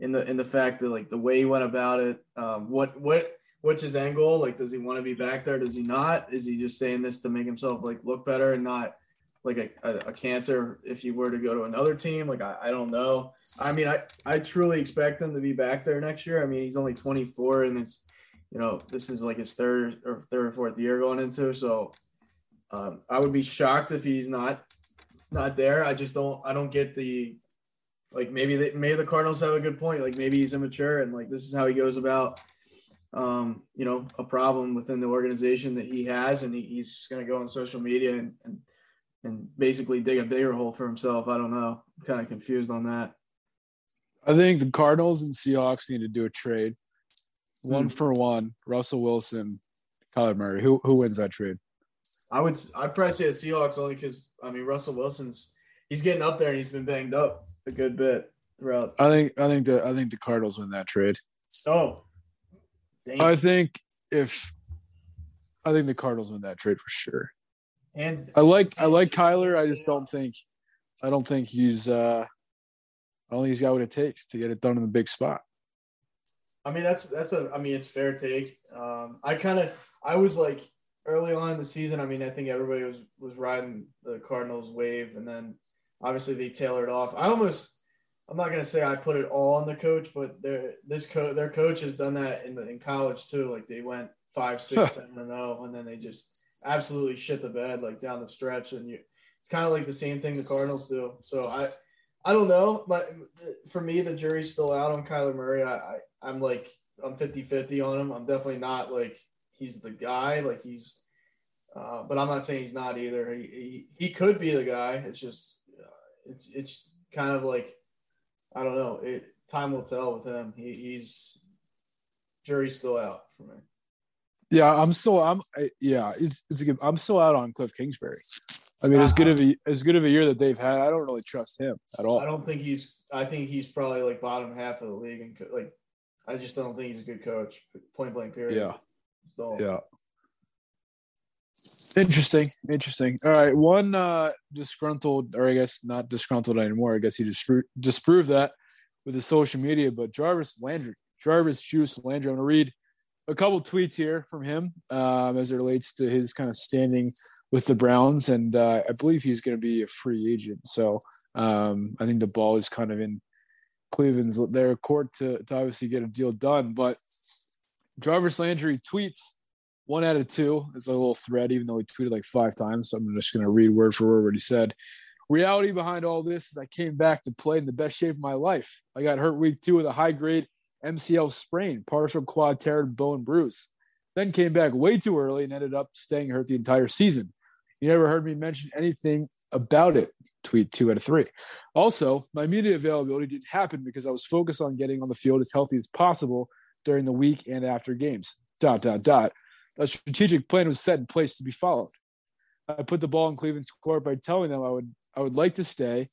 B: in the in the fact that like the way he went about it, um, what what what's his goal? Like, does he want to be back there? Does he not? Is he just saying this to make himself like look better and not like a, a, a cancer if he were to go to another team. Like I, I don't know. I mean, I, I truly expect him to be back there next year. I mean, he's only 24 and it's, you know, this is like his third or third or fourth year going into. So um, I would be shocked if he's not not there. I just don't I don't get the like maybe they, maybe the Cardinals have a good point. Like maybe he's immature and like this is how he goes about um, you know, a problem within the organization that he has, and he, he's going to go on social media and, and and basically dig a bigger hole for himself. I don't know. I'm kind of confused on that.
A: I think the Cardinals and Seahawks need to do a trade, one hmm. for one. Russell Wilson, Kyler Murray. Who who wins that trade?
B: I would I'd probably say the Seahawks only because I mean Russell Wilson's he's getting up there and he's been banged up a good bit throughout.
A: I think I think the I think the Cardinals win that trade.
B: Oh,
A: Dang. I think if I think the Cardinals win that trade for sure.
B: Hands.
A: I like I like Kyler. I just don't think I don't think he's uh I don't think he's got what it takes to get it done in the big spot.
B: I mean that's that's a I mean it's fair take. Um I kind of I was like early on in the season, I mean I think everybody was was riding the Cardinals wave and then obviously they tailored off. I almost I'm not gonna say I put it all on the coach, but their this coach their coach has done that in the in college too. Like they went five, six, seven and zero, oh, and then they just absolutely shit the bed like down the stretch. And you, it's kind of like the same thing the Cardinals do. So I, I don't know, but for me the jury's still out on Kyler Murray. I, I I'm like I'm 50-50 on him. I'm definitely not like he's the guy. Like he's, uh, but I'm not saying he's not either. He, he he could be the guy. It's just uh, it's it's kind of like I don't know. It time will tell with him. He, he's jury's still out for me.
A: Yeah, I'm still I'm yeah, it's, it's good, I'm still out on Cliff Kingsbury. I mean, as good of a as good of a year that they've had, I don't really trust him at all.
B: I don't think he's. I think he's probably like bottom half of the league, and like, I just don't think he's a good coach. Point blank period.
A: Yeah. So. Yeah. Interesting. Interesting. All right. One uh, disgruntled, or I guess not disgruntled anymore. I guess he just disproved that with his social media. But Jarvis Landry, Jarvis Juice Landry. I'm going to read a couple tweets here from him um, as it relates to his kind of standing with the Browns. And uh, I believe he's going to be a free agent. So um, I think the ball is kind of in Cleveland's their court to, to obviously get a deal done. But Jarvis Landry tweets one out of two. It's a little thread, even though he tweeted like five times. So I'm just going to read word for word what he said. Reality behind all this is I came back to play in the best shape of my life. I got hurt week two with a high grade MCL sprain, partial quad tear, and bone bruise. Then came back way too early and ended up staying hurt the entire season. You never heard me mention anything about it. Tweet two out of three. Also, my media availability didn't happen because I was focused on getting on the field as healthy as possible during the week and after games. Dot dot dot a strategic plan was set in place to be followed. I put the ball in Cleveland's court by telling them I would I would like to stay,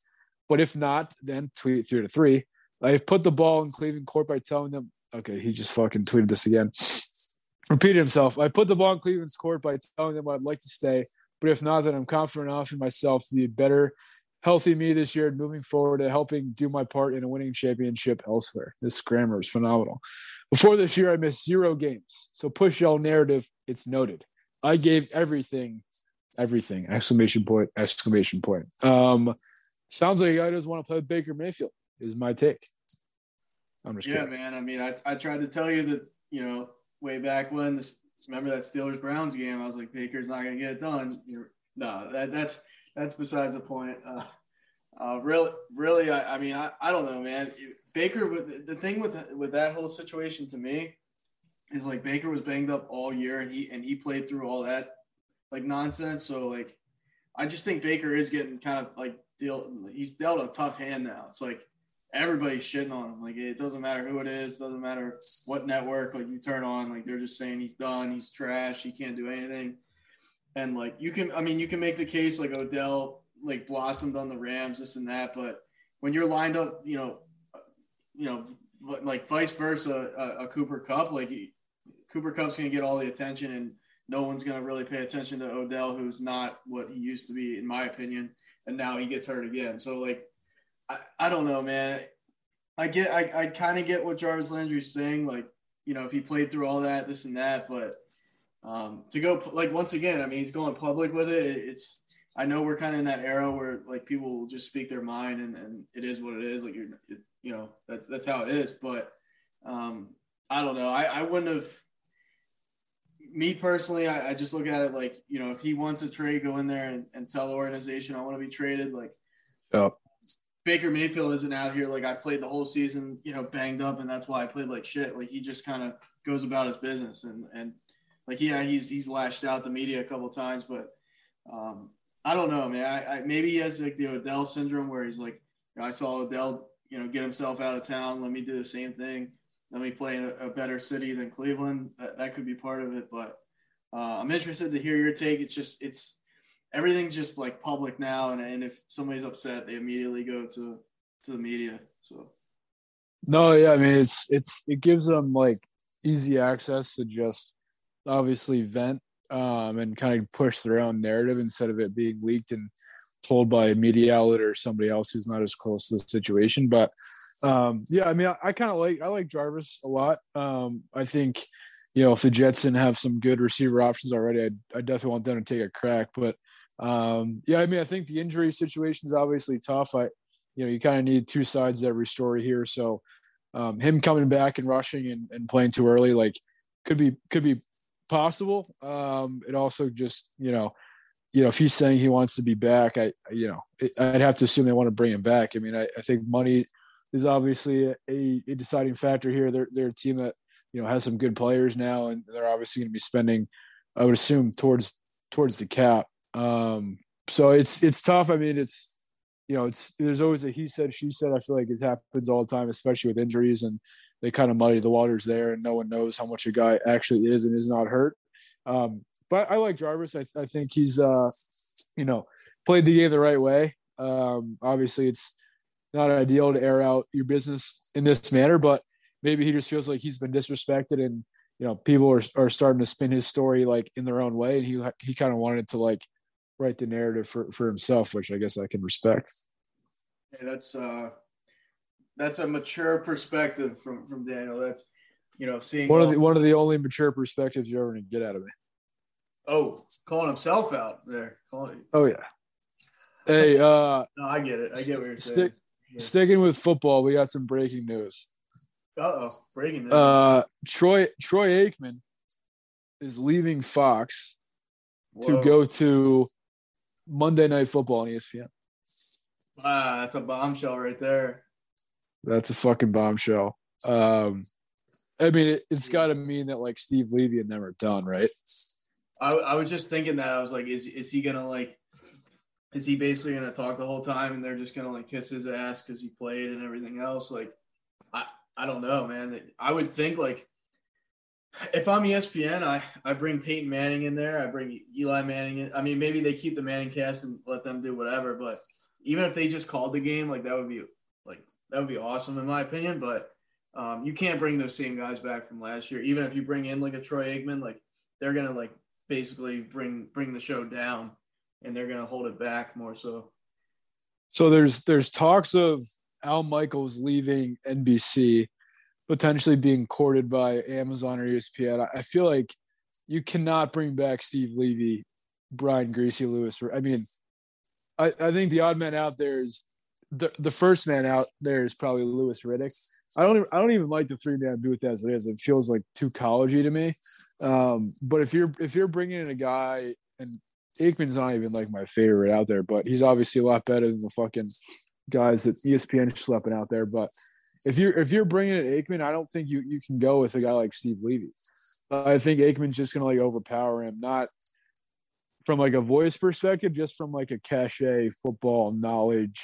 A: but if not, then tweet three to three. I put the ball in Cleveland court by telling them, okay, he just fucking tweeted this again. Repeated himself. I put the ball in Cleveland's court by telling them I'd like to stay, but if not, then I'm confident enough in myself to be a better, healthy me this year, and moving forward to helping do my part in a winning championship elsewhere. This grammar is phenomenal. Before this year, I missed zero games. So push y'all narrative, it's noted. I gave everything, everything, exclamation point, exclamation point. Um, sounds like a guy doesn't want to play with Baker Mayfield, is my take.
B: I'm just yeah, kidding. man. I mean, I, I tried to tell you that, you know, way back when, this, remember that Steelers Browns game? I was like, Baker's not going to get it done. You're, no, that, that's that's besides the point. Uh, uh, really, really, I, I mean, I, I don't know, man. Baker, the thing with with that whole situation to me is like Baker was banged up all year, and he and he played through all that like nonsense. So like, I just think Baker is getting kind of like deal. He's dealt a tough hand now. It's like everybody's shitting on him. Like it doesn't matter who it is, doesn't matter what network like you turn on. Like they're just saying he's done, he's trash, he can't do anything. And like you can, I mean, you can make the case like Odell like blossomed on the Rams, this and that, but when you're lined up, you know, you know, like vice versa, a, a Cooper Kupp, like Cooper Kupp's going to get all the attention, and no one's going to really pay attention to Odell, who's not what he used to be, in my opinion. And now he gets hurt again. So like, I, I don't know, man. I get, I, I kind of get what Jarvis Landry's saying. Like, you know, if he played through all that, this and that, but um, to go like once again, I mean, he's going public with it. It's I know we're kind of in that era where like people will just speak their mind and, and it is what it is. Like you're, it, you know, that's that's how it is. But um, I don't know. I, I wouldn't have. Me personally, I, I just look at it like you know, if he wants a trade, go in there and, and tell the organization I want to be traded. Like,
A: Yep.
B: Baker Mayfield isn't out here like I played the whole season, you know, banged up, and that's why I played like shit. Like he just kind of goes about his business, and and like yeah, he's he's lashed out the media a couple times, but um, I don't know, man. I, I maybe he has like the Odell syndrome where he's like, you know, I saw Odell, you know, get himself out of town. Let me do the same thing. Let me play in a, a better city than Cleveland. That that could be part of it, but uh, I'm interested to hear your take. It's just it's everything's just like public now, and, and if somebody's upset, they immediately go to to the media. So
A: No, yeah, I mean it's it's it gives them like easy access to just obviously vent um, and kind of push their own narrative instead of it being leaked and told by a media outlet or somebody else who's not as close to the situation. But um, yeah, I mean, I, I kind of like I like Jarvis a lot. Um, I think you know if the Jetson have some good receiver options already, I I definitely want them to take a crack. But um, yeah, I mean, I think the injury situation is obviously tough. I you know you kind of need two sides to every story here. So um, him coming back and rushing and, and playing too early, like could be could be possible. Um, it also just you know, you know, if he's saying he wants to be back, I you know, I'd have to assume they want to bring him back. I mean, I, I think money is obviously a, a, deciding factor here. They're they're a team that you know has some good players now, and they're obviously going to be spending, I would assume, towards towards the cap. Um, so it's it's tough. I mean, it's you know, it's there's always a he said she said. I feel like it happens all the time, especially with injuries, and they kind of muddy the waters there, and no one knows how much a guy actually is and is not hurt. Um, but I like Jarvis. I, I think he's uh, you know, played the game the right way. Um, obviously, it's not ideal to air out your business in this manner, but maybe he just feels like he's been disrespected and you know people are, are starting to spin his story like in their own way and he he kind of wanted to like write the narrative for for himself which i guess i can respect
B: yeah, that's uh that's a mature perspective from from daniel. That's you know seeing
A: one of the one of the only mature perspectives you're ever gonna get out of me
B: oh calling himself out there. Calling,
A: oh yeah. Hey *laughs* uh
B: no i get it. I get what you're
A: stick,
B: saying.
A: Sticking with football we got some breaking news.
B: Uh-oh breaking news.
A: Uh troy troy aikman is leaving fox to go to monday night football on espn
B: wow that's a bombshell right there
A: That's a fucking bombshell. Um, I mean, it, it's got to mean that like Steve Levy and them are done, right?
B: I, I was just thinking that I was like, is is he gonna like, is he basically gonna talk the whole time and they're just gonna like kiss his ass because he played and everything else? Like, I I don't know, man. I would think like, if I'm ESPN, I I bring Peyton Manning in there. I bring Eli Manning in. I mean, maybe they keep the Manning cast and let them do whatever. But even if they just called the game, like that would be like that would be awesome in my opinion. But um, you can't bring those same guys back from last year. Even if you bring in like a Troy Aikman, like they're gonna like basically bring bring the show down and they're gonna hold it back more so.
A: So there's there's talks of Al Michaels leaving NBC, potentially being courted by Amazon or ESPN. I, I feel like you cannot bring back Steve Levy, Brian Griese Louis. I mean, I, I think the odd man out there is the the first man out there is probably Louis Riddick. I don't even, I don't even like the three man booth as it is. It feels like too collegey to me. Um, but if you're if you're bringing in a guy and Aikman's not even like my favorite out there, but he's obviously a lot better than the fucking guys that ESPN is schlepping out there. But if you're if you're bringing in Aikman, I don't think you you can go with a guy like Steve Levy. I think Aikman's just gonna like overpower him, not from like a voice perspective, just from like a cachet football knowledge,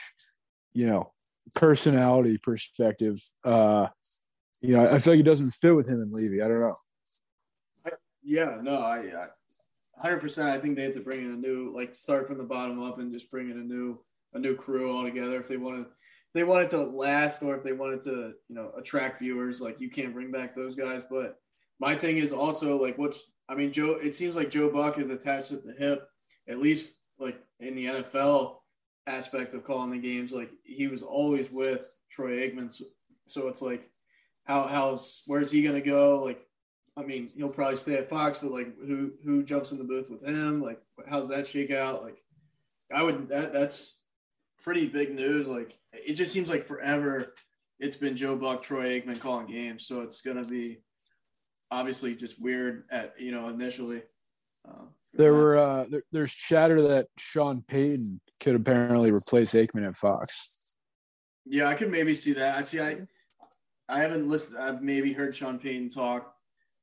A: you know, personality perspective. Uh, you know, I feel like it doesn't fit with him and Levy. I don't know.
B: Yeah, no, I, I 100%. I think they have to bring in a new, like, start from the bottom up and just bring in a new, a new crew altogether. If they want to, they wanted to last, or if they wanted to, you know, attract viewers, like you can't bring back those guys. But my thing is also like, what's, I mean, Joe. It seems like Joe Buck is attached at the hip, at least like in the NFL aspect of calling the games. Like he was always with Troy Aikman, so, so it's like, how how's where's he gonna go? Like I mean, he'll probably stay at Fox, but like, who who jumps in the booth with him? Like, how's that shake out? Like, I would that that's pretty big news. Like, it just seems like forever. It's been Joe Buck, Troy Aikman calling games, so it's gonna be obviously just weird at you know initially.
A: Uh, there were uh, there, there's chatter that Sean Payton could apparently replace Aikman at Fox.
B: Yeah, I could maybe see that. I see. I I haven't listened. I've maybe heard Sean Payton talk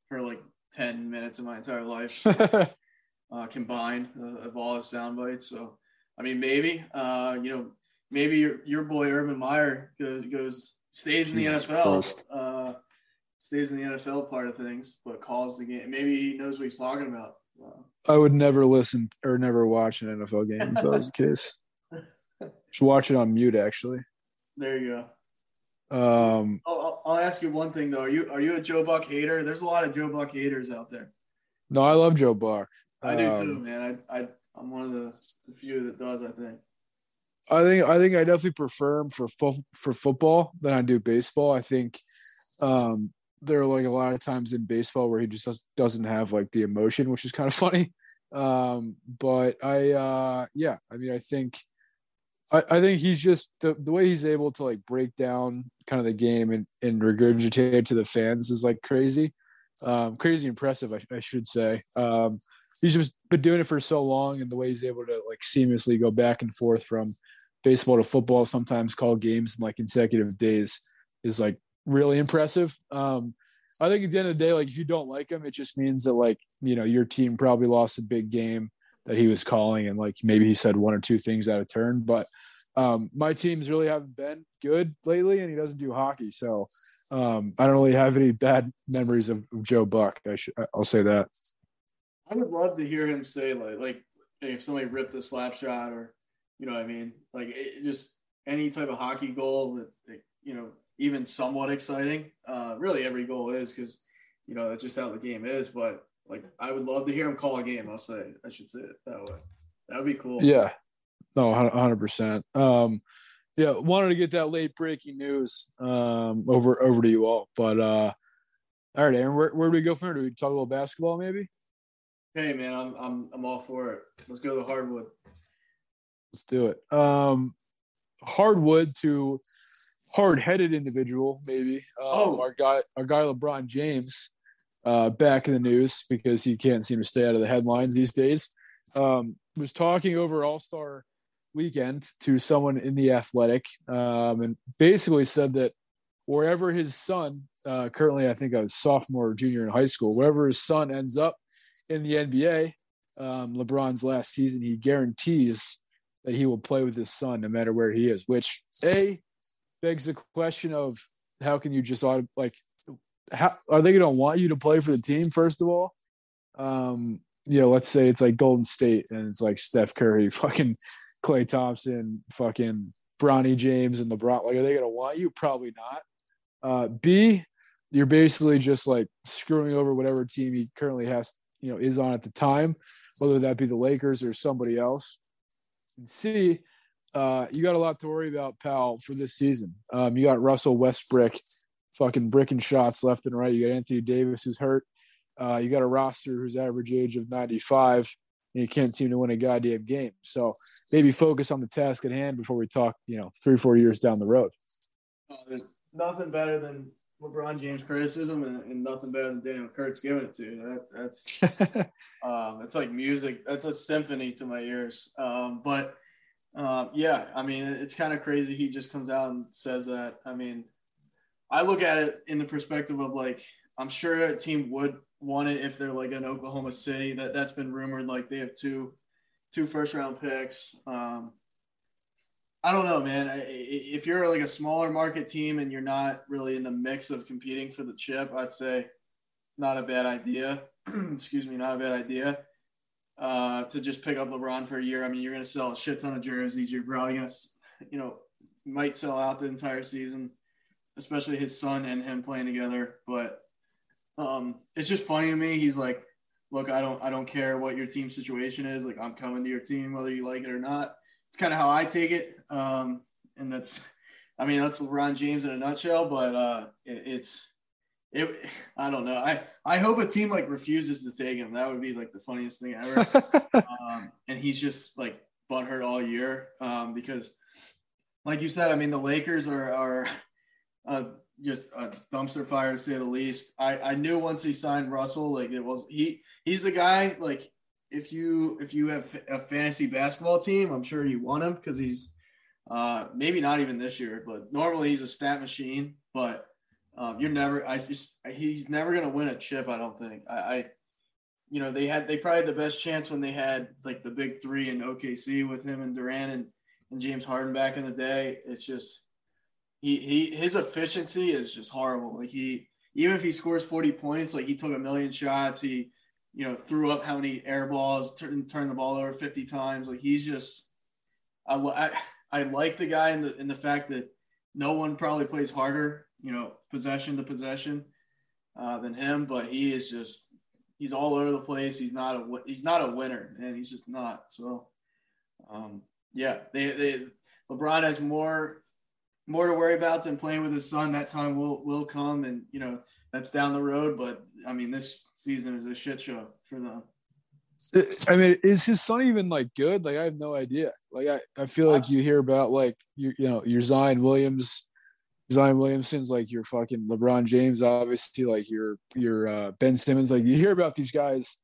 B: for like ten minutes of my entire life *laughs* uh, combined uh, of all his sound bites. So I mean, maybe uh, you know, maybe your your boy Urban Meyer goes, goes stays in the Jesus NFL. Uh, stays in the NFL part of things, but calls the game. Maybe he knows what he's talking about.
A: I would never listen or never watch an NFL game if that was the *laughs* case. Just watch it on mute, actually.
B: There you
A: go. Um,
B: I'll, I'll ask you one thing though. Are you are you a Joe Buck hater? There's a lot of Joe Buck haters out there.
A: No, I love Joe Buck.
B: I do um, too, man. I, I I'm one of the, the few that does. I think.
A: I think I think I definitely prefer him for for football than I do baseball. I think um, there are like a lot of times in baseball where he just doesn't have like the emotion, which is kind of *laughs* funny. Um, but I, uh, yeah, I mean, I think, I, I think he's just the, the way he's able to like break down kind of the game and, and regurgitate it to the fans is like crazy, um, crazy impressive, I, I should say. Um, he's just been doing it for so long and the way he's able to like seamlessly go back and forth from baseball to football, sometimes call games in like consecutive days is like really impressive. Um, I think at the end of the day, like if you don't like him, it just means that like you know your team probably lost a big game that he was calling, and like maybe he said one or two things out of turn. But um, my teams really haven't been good lately, and he doesn't do hockey, so um, I don't really have any bad memories of, Joe Buck. I should, I'll say that.
B: I would love to hear him say like like if somebody ripped a slap shot or you know what I mean like it, just any type of hockey goal that you know even somewhat exciting. Uh, really, every goal is because you know that's just how the game is. But like, I would love to hear him call a game. I'll say I should say it that way. That would be cool.
A: Yeah, no, hundred percent. Um, yeah, wanted to get that late breaking news um, over over to you all. But uh, all right, Aaron, where, where do we go from here? Do we talk a little basketball, maybe?
B: Hey, man, I'm I'm I'm all for it. Let's go to the hardwood.
A: Let's do it. Um, hardwood to hard-headed individual, maybe. Um, oh, our guy, our guy LeBron James, uh, back in the news because he can't seem to stay out of the headlines these days. Um, was talking over All Star Weekend to someone in the Athletic, um, and basically said that wherever his son, uh, currently I think a sophomore or junior in high school, wherever his son ends up in the NBA, um, LeBron's last season, he guarantees that he will play with his son no matter where he is. Which a begs the question of how can you just auto, like how are they going to want you to play for the team first of all? Um you know let's say it's like golden state and it's like steph curry *laughs* fucking klay thompson fucking bronny james and lebron like are they going to want you? Probably not. Uh b you're basically just like screwing over whatever team he currently has you know is on at the time whether that be the lakers or somebody else. And c uh, you got a lot to worry about, pal, for this season. Um, you got Russell Westbrook fucking bricking shots left and right. You got Anthony Davis who's hurt. Uh, you got a roster whose average age of 95, and you can't seem to win a goddamn game. So maybe focus on the task at hand before we talk, you know, three, four years down the road.
B: Oh, there's nothing better than LeBron James criticism and, and nothing better than Daniel Kurtz giving it to you. That, that's *laughs* um, that's like music. That's a symphony to my ears. Um, but uh, yeah, I mean, it's kind of crazy. He just comes out and says that. I mean, I look at it in the perspective of like, I'm sure a team would want it if they're like an Oklahoma City. That that's been rumored. Like they have two, two first round picks. Um, I don't know, man. If you're like a smaller market team and you're not really in the mix of competing for the chip, I'd say not a bad idea. *clears throat* Excuse me, not a bad idea uh, to just pick up LeBron for a year. I mean, you're going to sell a shit ton of jerseys. You're probably going to, you know, might sell out the entire season, especially his son and him playing together. But um, it's just funny to me. He's like, look, I don't, I don't care what your team situation is. Like, I'm coming to your team whether you like it or not. It's kind of how I take it. Um, and that's, I mean, that's LeBron James in a nutshell. But uh, it, it's it, I don't know. I, I hope a team like refuses to take him. That would be like the funniest thing ever. *laughs* um, and he's just like butthurt all year um, because, like you said, I mean the Lakers are are uh, just a dumpster fire to say the least. I, I knew once he signed Russell, like it was he he's the guy. Like if you if you have a fantasy basketball team, I'm sure you want him because he's uh, maybe not even this year, but normally he's a stat machine. But um, you're never. I just he's never gonna win a chip. I don't think. I, I, you know, they had they probably had the best chance when they had like the big three in OKC with him and Durant and, and James Harden back in the day. It's just he he his efficiency is just horrible. Like he even if he scores 40 points, like he took a million shots, he you know threw up how many air balls, turned turned the ball over 50 times. Like he's just I I, I like the guy in the in the fact that no one probably plays harder you know, possession to possession uh, than him, but he is just he's all over the place. He's not a he's not a winner, and he's just not. So, um, yeah, they they LeBron has more more to worry about than playing with his son. That time will will come, and you know that's down the road. But I mean, this season is a shit show for them.
A: I mean, is his son even like good? Like, I have no idea. Like, I, I feel like you hear about like you you know your Zion Williams Zion Williamson's like your fucking LeBron James, obviously, like your your uh, Ben Simmons. Like you hear about these guys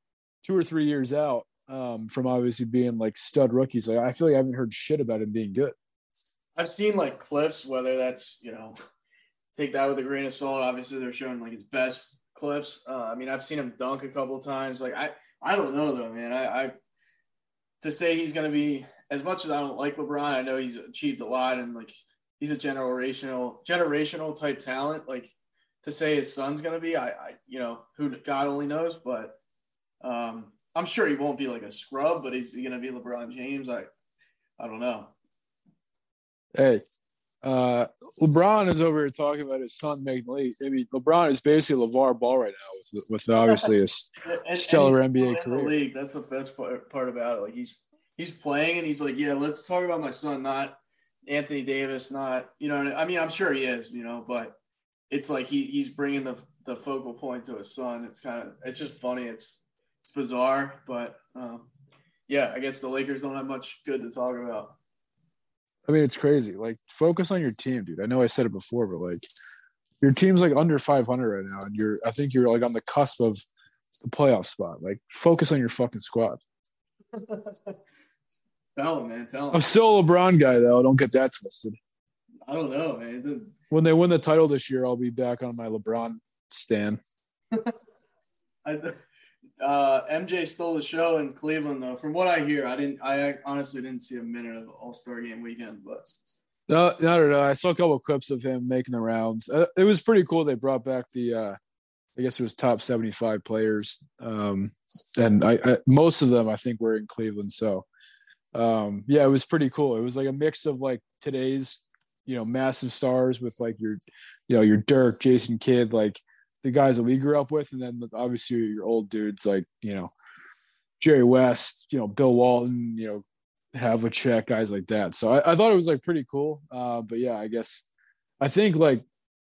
A: two or three years out um, from obviously being like stud rookies. Like I feel like I haven't heard shit about him being good.
B: I've seen like clips, whether that's you know, take that with a grain of salt. Obviously, they're showing like his best clips. Uh, I mean, I've seen him dunk a couple times. Like I, I don't know though, man. I, I to say he's gonna be as much as I don't like LeBron. I know he's achieved a lot and like he's a generational generational type talent. Like to say his son's gonna be, I, I you know, who God only knows, but um, I'm sure he won't be like a scrub, but he's gonna be LeBron James. I I don't know.
A: Hey, uh, LeBron is over here talking about his son making the league. I mean, LeBron is basically LeVar Ball right now with, with *laughs* obviously a
B: and,
A: stellar
B: and
A: NBA career.
B: league. That's the best part, part about it. Like he's he's playing and he's like, yeah, let's talk about my son, not Anthony Davis not, you know, I mean, I'm sure he is, you know, but it's like he he's bringing the the focal point to his son. It's kind of it's just funny. It's it's bizarre, but um, yeah, I guess the Lakers don't have much good to talk about.
A: I mean, it's crazy. Like, focus on your team, dude. I know I said it before, but like, your team's like under 500 right now, and you're I think you're like on the cusp of the playoff spot. Like, focus on your fucking squad. *laughs*
B: Tell him, man. Tell him.
A: I'm still a LeBron guy, though. Don't get that twisted.
B: I don't know, man.
A: When they win the title this year, I'll be back on my LeBron stand. *laughs*
B: I, uh, MJ stole the show in Cleveland, though. From what I hear, I didn't. I honestly didn't see a minute of All Star Game weekend, but
A: no, no, no, I saw a couple of clips of him making the rounds. Uh, it was pretty cool. They brought back the, uh, I guess it was top seventy-five players, um, and I, I, most of them I think were in Cleveland. So um yeah it was pretty cool. It was like a mix of like today's you know massive stars with like your you know your dirk jason kidd like the guys that we grew up with. And then obviously your old dudes like you know jerry west you know bill walton you know Havlicek, guys like that. So I, I thought it was like pretty cool. Uh but yeah i guess i think like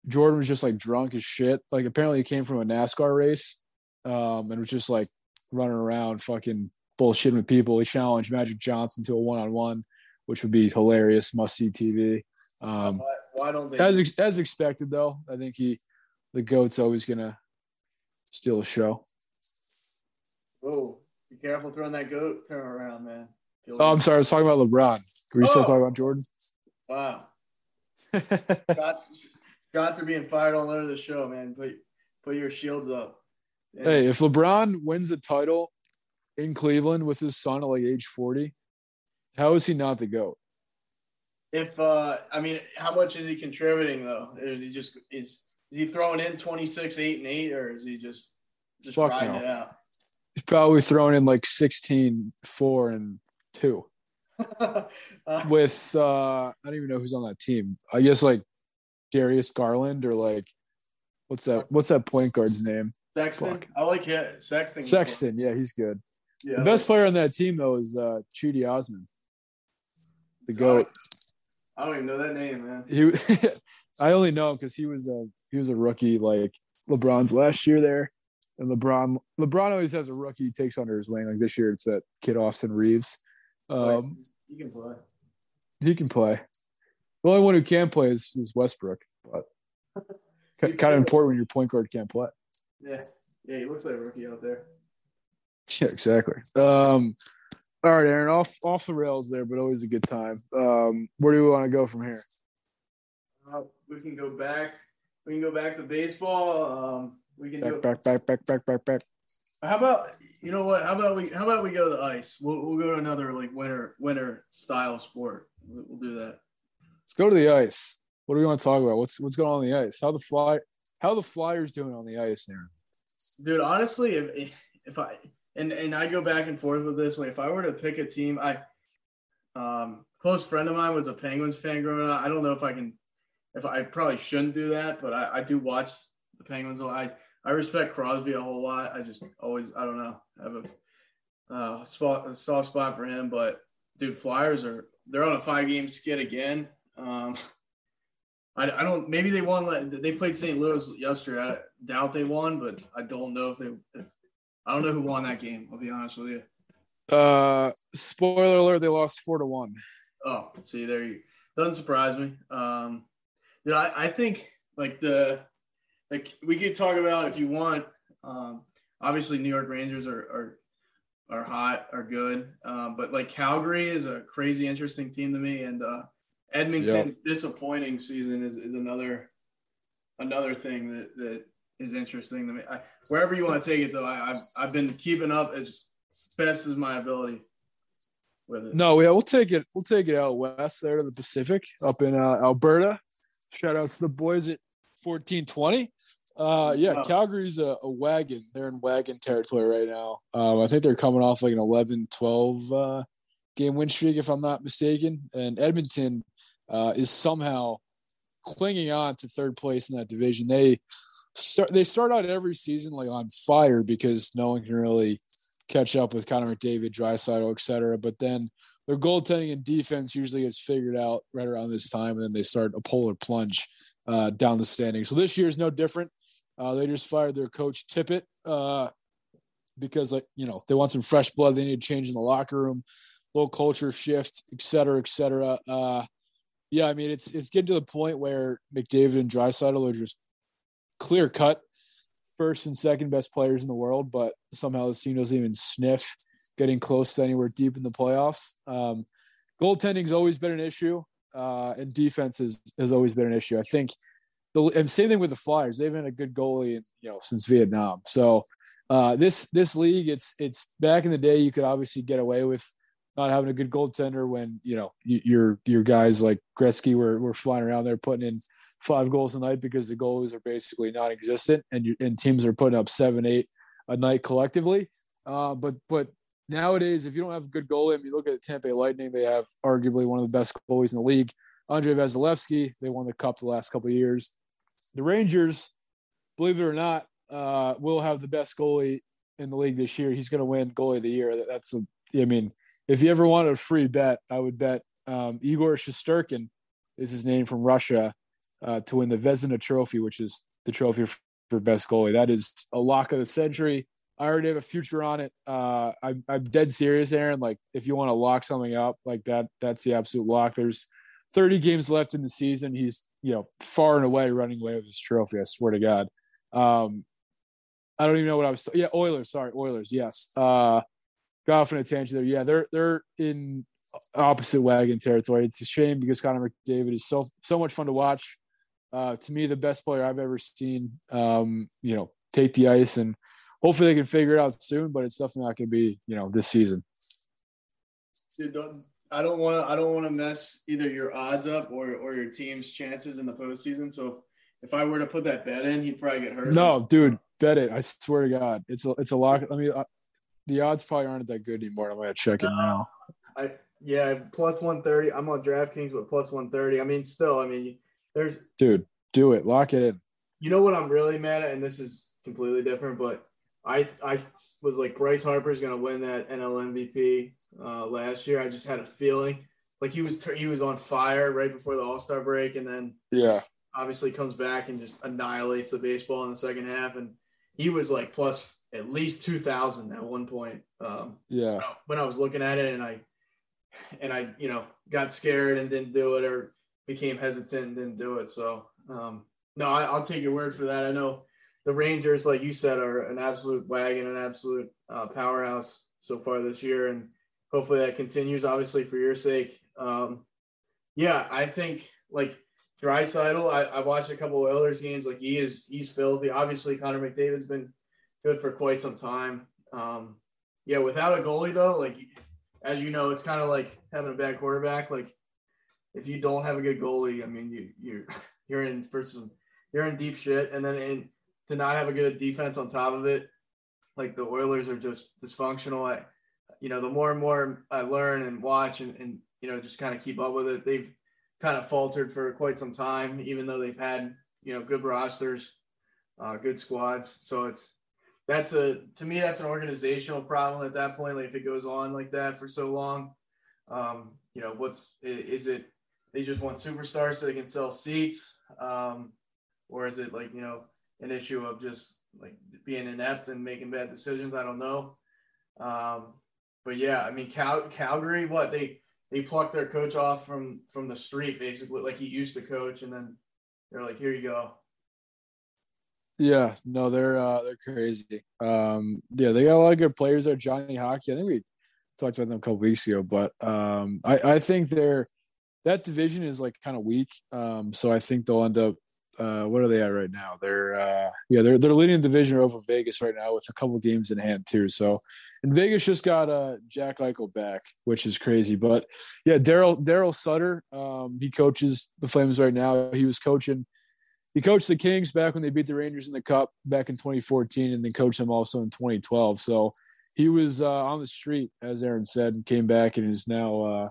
A: jordan was just like drunk as shit. Like apparently he came from a nascar race um and was just like running around fucking bullshitting with people. He challenged Magic Johnson to a one on one, which would be hilarious, must see TV. Um,
B: why, why, don't they?
A: As as expected, though, I think he, the goat's always gonna steal a show.
B: Oh, be careful throwing that goat term around, man.
A: oh, I'm sorry. I was talking about LeBron. Were you oh. still talking about Jordan?
B: Wow. shots, shots are being fired all over the show, man. Put put your shields up.
A: Hey, if LeBron wins the title in Cleveland with his son at like age 40, how is he not the GOAT?
B: If uh I mean, how much is he contributing though? Is he just is is he throwing in 26, 8, and 8, or is he just just Fuck riding no. it out?
A: He's probably throwing in like 16, 4, and 2. *laughs* uh, with uh I don't even know who's on that team. I guess like Darius Garland or like what's that what's that point guard's name?
B: Sexton. Fuck. I like it. Sexton.
A: Sexton, yeah, he's good. Yeah, the best player on that team though is uh Cedi Osman. The goat.
B: I don't even know that name, man.
A: He *laughs* I only know because he was a he was a rookie like LeBron's last year there. And LeBron LeBron always has a rookie he takes under his wing. Like this year, it's that kid Austin Reaves. Um,
B: you can play.
A: he can play. The only one who can play is, is Westbrook, but *laughs* kind of important when your point guard can't play.
B: Yeah, yeah, he looks like a rookie out there. *laughs*
A: Yeah, exactly. Um, all right, Aaron, off off the rails there, but always a good time. Um, where do we want to go from here?
B: Uh, we can go back. We can go back to baseball. Um, we can do.
A: Back, back, back, back, back, back, back.
B: How about you know what? How about we? How about we go to the ice? We'll, we'll go to another like winter winter style sport. We'll, we'll do that.
A: Let's go to the ice. What do we want to talk about? What's what's going on, on the ice? How the fly? How the Flyers doing on the ice, Aaron?
B: Dude, honestly, if if I and and I go back and forth with this, like if I were to pick a team, I um close friend of mine was a Penguins fan growing up. I don't know if I can if I probably shouldn't do that, but I, I do watch the Penguins. I I respect Crosby a whole lot. I just always I don't know have a uh, spot a soft spot for him. But dude, Flyers are they're on a five game skid again. Um, I, I don't maybe they won. They played St. Louis yesterday. I doubt they won, but I don't know if they. If, I don't know who won that game. I'll be honest with you.
A: Uh, spoiler alert: they lost four to one.
B: Oh, see, there you doesn't surprise me. Um, you know, I, I think like the like we could talk about if you want. Um, obviously, New York Rangers are are are hot, are good, um, but like Calgary is a crazy interesting team to me, and uh, Edmonton's disappointing season is, is another another thing that that is interesting to me. I, wherever you want to take it, though, I, I've I've been keeping up as best as my ability with it.
A: No, yeah, we'll take it. We'll take it out west there to the Pacific, up in uh, Alberta. Shout out to the boys at fourteen twenty. Uh, yeah,
B: Wow.
A: Calgary's a, a wagon. They're in wagon territory right now. Um, I think they're coming off like an 11, 12 uh, game win streak, if I'm not mistaken. And Edmonton uh, is somehow clinging on to third place in that division. They start they start out every season like on fire because no one can really catch up with Connor McDavid, Draisaitl, et cetera. But then their goaltending and defense usually gets figured out right around this time, and then they start a polar plunge uh, down the standings. So this year is no different. Uh, they just fired their coach Tippett uh, because, like you know, they want some fresh blood. They need a change in the locker room, little culture shift, et cetera, et cetera. Uh, yeah, I mean, it's it's getting to the point where McDavid and Draisaitl are just clear cut first and second best players in the world, but somehow this team doesn't even sniff getting close to anywhere deep in the playoffs. Um, goaltending's always been an issue, uh, and defense is, has always been an issue. I think the and same thing with the Flyers. They've been a good goalie, and you know, since Vietnam. So uh, this this league, it's it's back in the day. You could obviously get away with not having a good goaltender when you know your your guys like Gretzky were were flying around there putting in five goals a night because the goalies are basically non-existent, and you, and teams are putting up seven, eight a night collectively. Uh, but but nowadays, if you don't have a good goalie, I mean, look at the Tampa Lightning; they have arguably one of the best goalies in the league, Andrei Vasilevskiy. They won the cup the last couple of years. The Rangers, believe it or not, uh, will have the best goalie in the league this year. He's going to win goalie of the year. That- That's a, I mean, if you ever wanted a free bet, I would bet um, Igor Shesterkin is his name from Russia uh, to win the Vezina Trophy, which is the trophy for, best goalie. That is a lock of the century. I already have a future on it. Uh, I'm, I'm dead serious, Aaron. Like, if you want to lock something up like that, that's the absolute lock. There's 30 games left in the season. He's, you know, far and away running away with his trophy. I swear to God. Um, I don't even know what I was. yeah, Oilers. Sorry, Oilers. Yes. Uh, got off on a tangent there. Yeah, they're they're in opposite wagon territory. It's a shame because Connor McDavid is so so much fun to watch. Uh, to me, the best player I've ever seen. Um, you know, take the ice and hopefully they can figure it out soon. But it's definitely not going to be you know this season.
B: Dude, I don't want to. I don't want to mess either your odds up or or your team's chances in the postseason. So if I were to put that bet in, he'd probably get hurt.
A: No, dude, bet it. I swear to God, it's a it's a lock. Let me. uh, the odds probably aren't that good anymore. I'm gonna check it now.
B: I yeah, plus one thirty. I'm on DraftKings with plus one thirty. I mean, still, I mean, there's
A: Dude, do it. Lock it in.
B: you know what I'm really mad at, and this is completely different, but I I was like Bryce Harper is gonna win that NL MVP uh, last year. I just had a feeling like he was he was on fire right before the All Star break, and then
A: Yeah.
B: obviously comes back and just annihilates the baseball in the second half. And he was like plus at least 2000 at one point. Um,
A: yeah.
B: When I was looking at it and I, and I, you know, got scared and didn't do it or became hesitant and didn't do it. So, um, no, I, will take your word for that. I know the Rangers, like you said, are an absolute wagon, an absolute uh, powerhouse so far this year. And hopefully that continues, obviously, for your sake. Um, yeah, I think like Draisaitl, I, I watched a couple of Oilers games. Like he is, he's filthy. Obviously, Connor McDavid's been good for quite some time. Um, yeah, without a goalie though, like as you know, it's kind of like having a bad quarterback. Like if you don't have a good goalie, I mean, you you're *laughs* you're in for some you're in deep shit. And then in, to not have a good defense on top of it, like the Oilers are just dysfunctional. I, you know, the more and more I learn and watch and, and you know just kind of keep up with it, they've kind of faltered for quite some time, even though they've had you know good rosters, uh, good squads. So it's that's a to me that's an organizational problem at that point. Like if it goes on like that for so long, um, you know what's is it? They just want superstars so they can sell seats, um, or is it like you know an issue of just like being inept and making bad decisions? I don't know. Um, but yeah, I mean Cal- Calgary, what they they plucked their coach off from from the street basically, like he used to coach, and then they're like, "Here you go."
A: Yeah, no, they're uh, they're crazy. Um, yeah, they got a lot of good players there. Johnny Hockey, I think we talked about them a couple weeks ago, but um, I, I think they're that division is like kind of weak. Um, so I think they'll end up. Uh, what are they at right now? They're uh, yeah, they're they're leading the division over Vegas right now with a couple games in hand too. So and Vegas just got uh, Jack Eichel back, which is crazy. But yeah, Darryl Darryl Sutter, um, he coaches the Flames right now. He was coaching. He coached the Kings back when they beat the Rangers in the Cup back in 2014, and then coached them also in 2012. So he was uh, on the street, as Aaron said, and came back and is now, uh,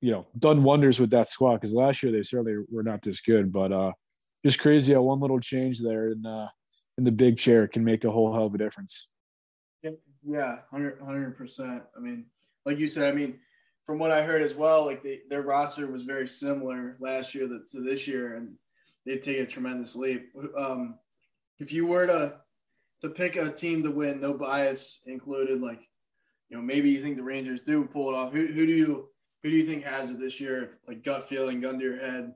A: you know, done wonders with that squad. Because last year they certainly were not this good, but uh, just crazy how one little change there in uh, in the big chair can make a whole hell of a difference.
B: Yeah, 100 percent. I mean, like you said, I mean, from what I heard as well, like they, their roster was very similar last year to this year, and they've taken a tremendous leap. Um, if you were to to pick a team to win, no bias included, like you know, maybe you think the Rangers do pull it off. Who, who do you who do you think has it this year? Like gut feeling, gun to your head.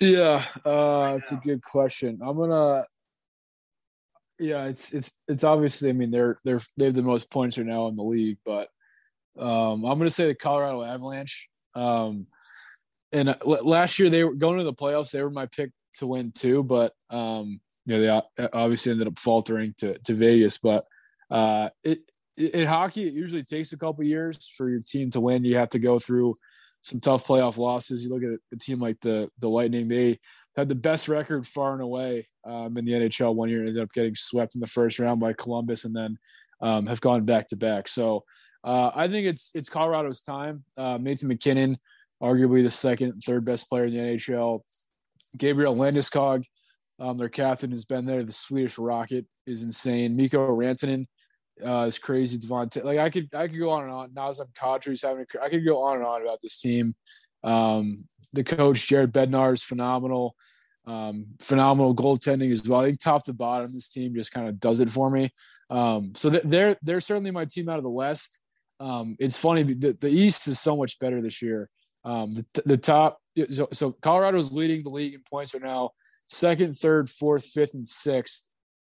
A: Yeah, uh, it's a good question. I'm gonna yeah, it's it's it's obviously. I mean, they're they're they have the most points right now in the league, but um, I'm going to say the Colorado Avalanche. Um, and uh, last year they were going to the playoffs. They were my pick to win too, but um, you know they obviously ended up faltering to to Vegas. But uh, it in hockey, it usually takes a couple years for your team to win. You have to go through some tough playoff losses. You look at a team like the the Lightning; they had the best record far and away um, in the NHL one year. And ended up getting swept in the first round by Columbus, and then um, have gone back to back. So uh, I think it's it's Colorado's time. Uh, Nathan MacKinnon, arguably the second, third best player in the NHL. Gabriel Landeskog, um, their captain, has been there. The Swedish Rocket is insane. Mikko Rantanen uh, is crazy. Devon Toews, like I could I could go on and on. Nazem Kadri's having a, I could go on and on about this team. Um, the coach Jared Bednar is phenomenal. Um, phenomenal goaltending as well. I think top to bottom, this team just kind of does it for me. Um, so they're they're certainly my team out of the West. Um, it's funny the, the East is so much better this year. Um, the, the top so, so Colorado is leading the league in points right now. Second, third, fourth, fifth, and sixth,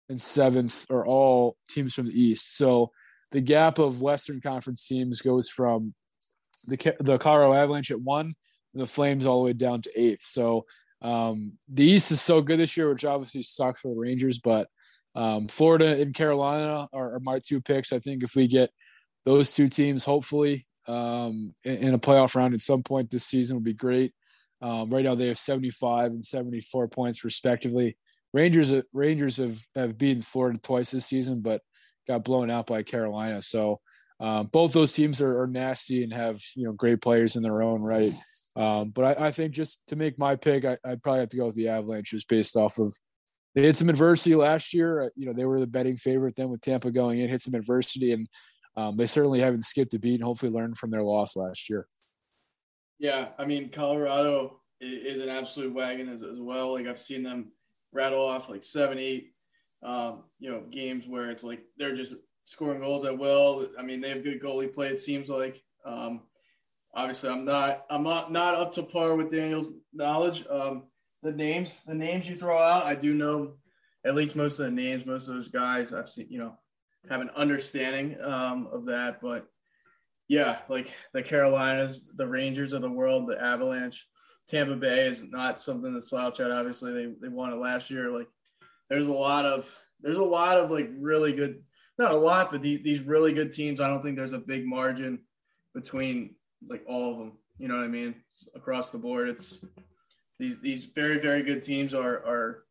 A: and seventh are all teams from the East. So the gap of Western Conference teams goes from the the Colorado Avalanche at one the Flames all the way down to eighth. So um, the East is so good this year, which obviously sucks for the Rangers. But um, Florida and Carolina are, are, my two picks. I think if we get those two teams, hopefully um, in, a playoff round at some point this season, would be great. Um, right now they have 75 and 74 points respectively. Rangers Rangers have have beaten Florida twice this season, but got blown out by Carolina. So um, both those teams are, are, nasty and have you know great players in their own right. Um, but I, I, think just to make my pick, I, would probably have to go with the Avalanche just based off of they had some adversity last year. Uh, you know, they were the betting favorite then with Tampa going in, hit some adversity, and um, they certainly haven't skipped a beat and hopefully learned from their loss last year.
B: Yeah, I mean, Colorado is an absolute wagon as, as well. Like I've seen them rattle off like seven, eight, um, you know, games where it's like they're just scoring goals at will. I mean, they have good goalie play. It seems like. Um, obviously, I'm not I'm not not up to par with Daniel's knowledge. Um, the names the names you throw out, I do know at least most of the names. Most of those guys I've seen, you know, have an understanding um, of that. But yeah, like the Carolinas, the Rangers of the world, the Avalanche, Tampa Bay is not something to slouch at. Obviously, they they won it last year. Like there's a lot of there's a lot of like really good not a lot, but the, these really good teams. I don't think there's a big margin between like all of them. You know what I mean? Across the board, it's these these very very good teams are are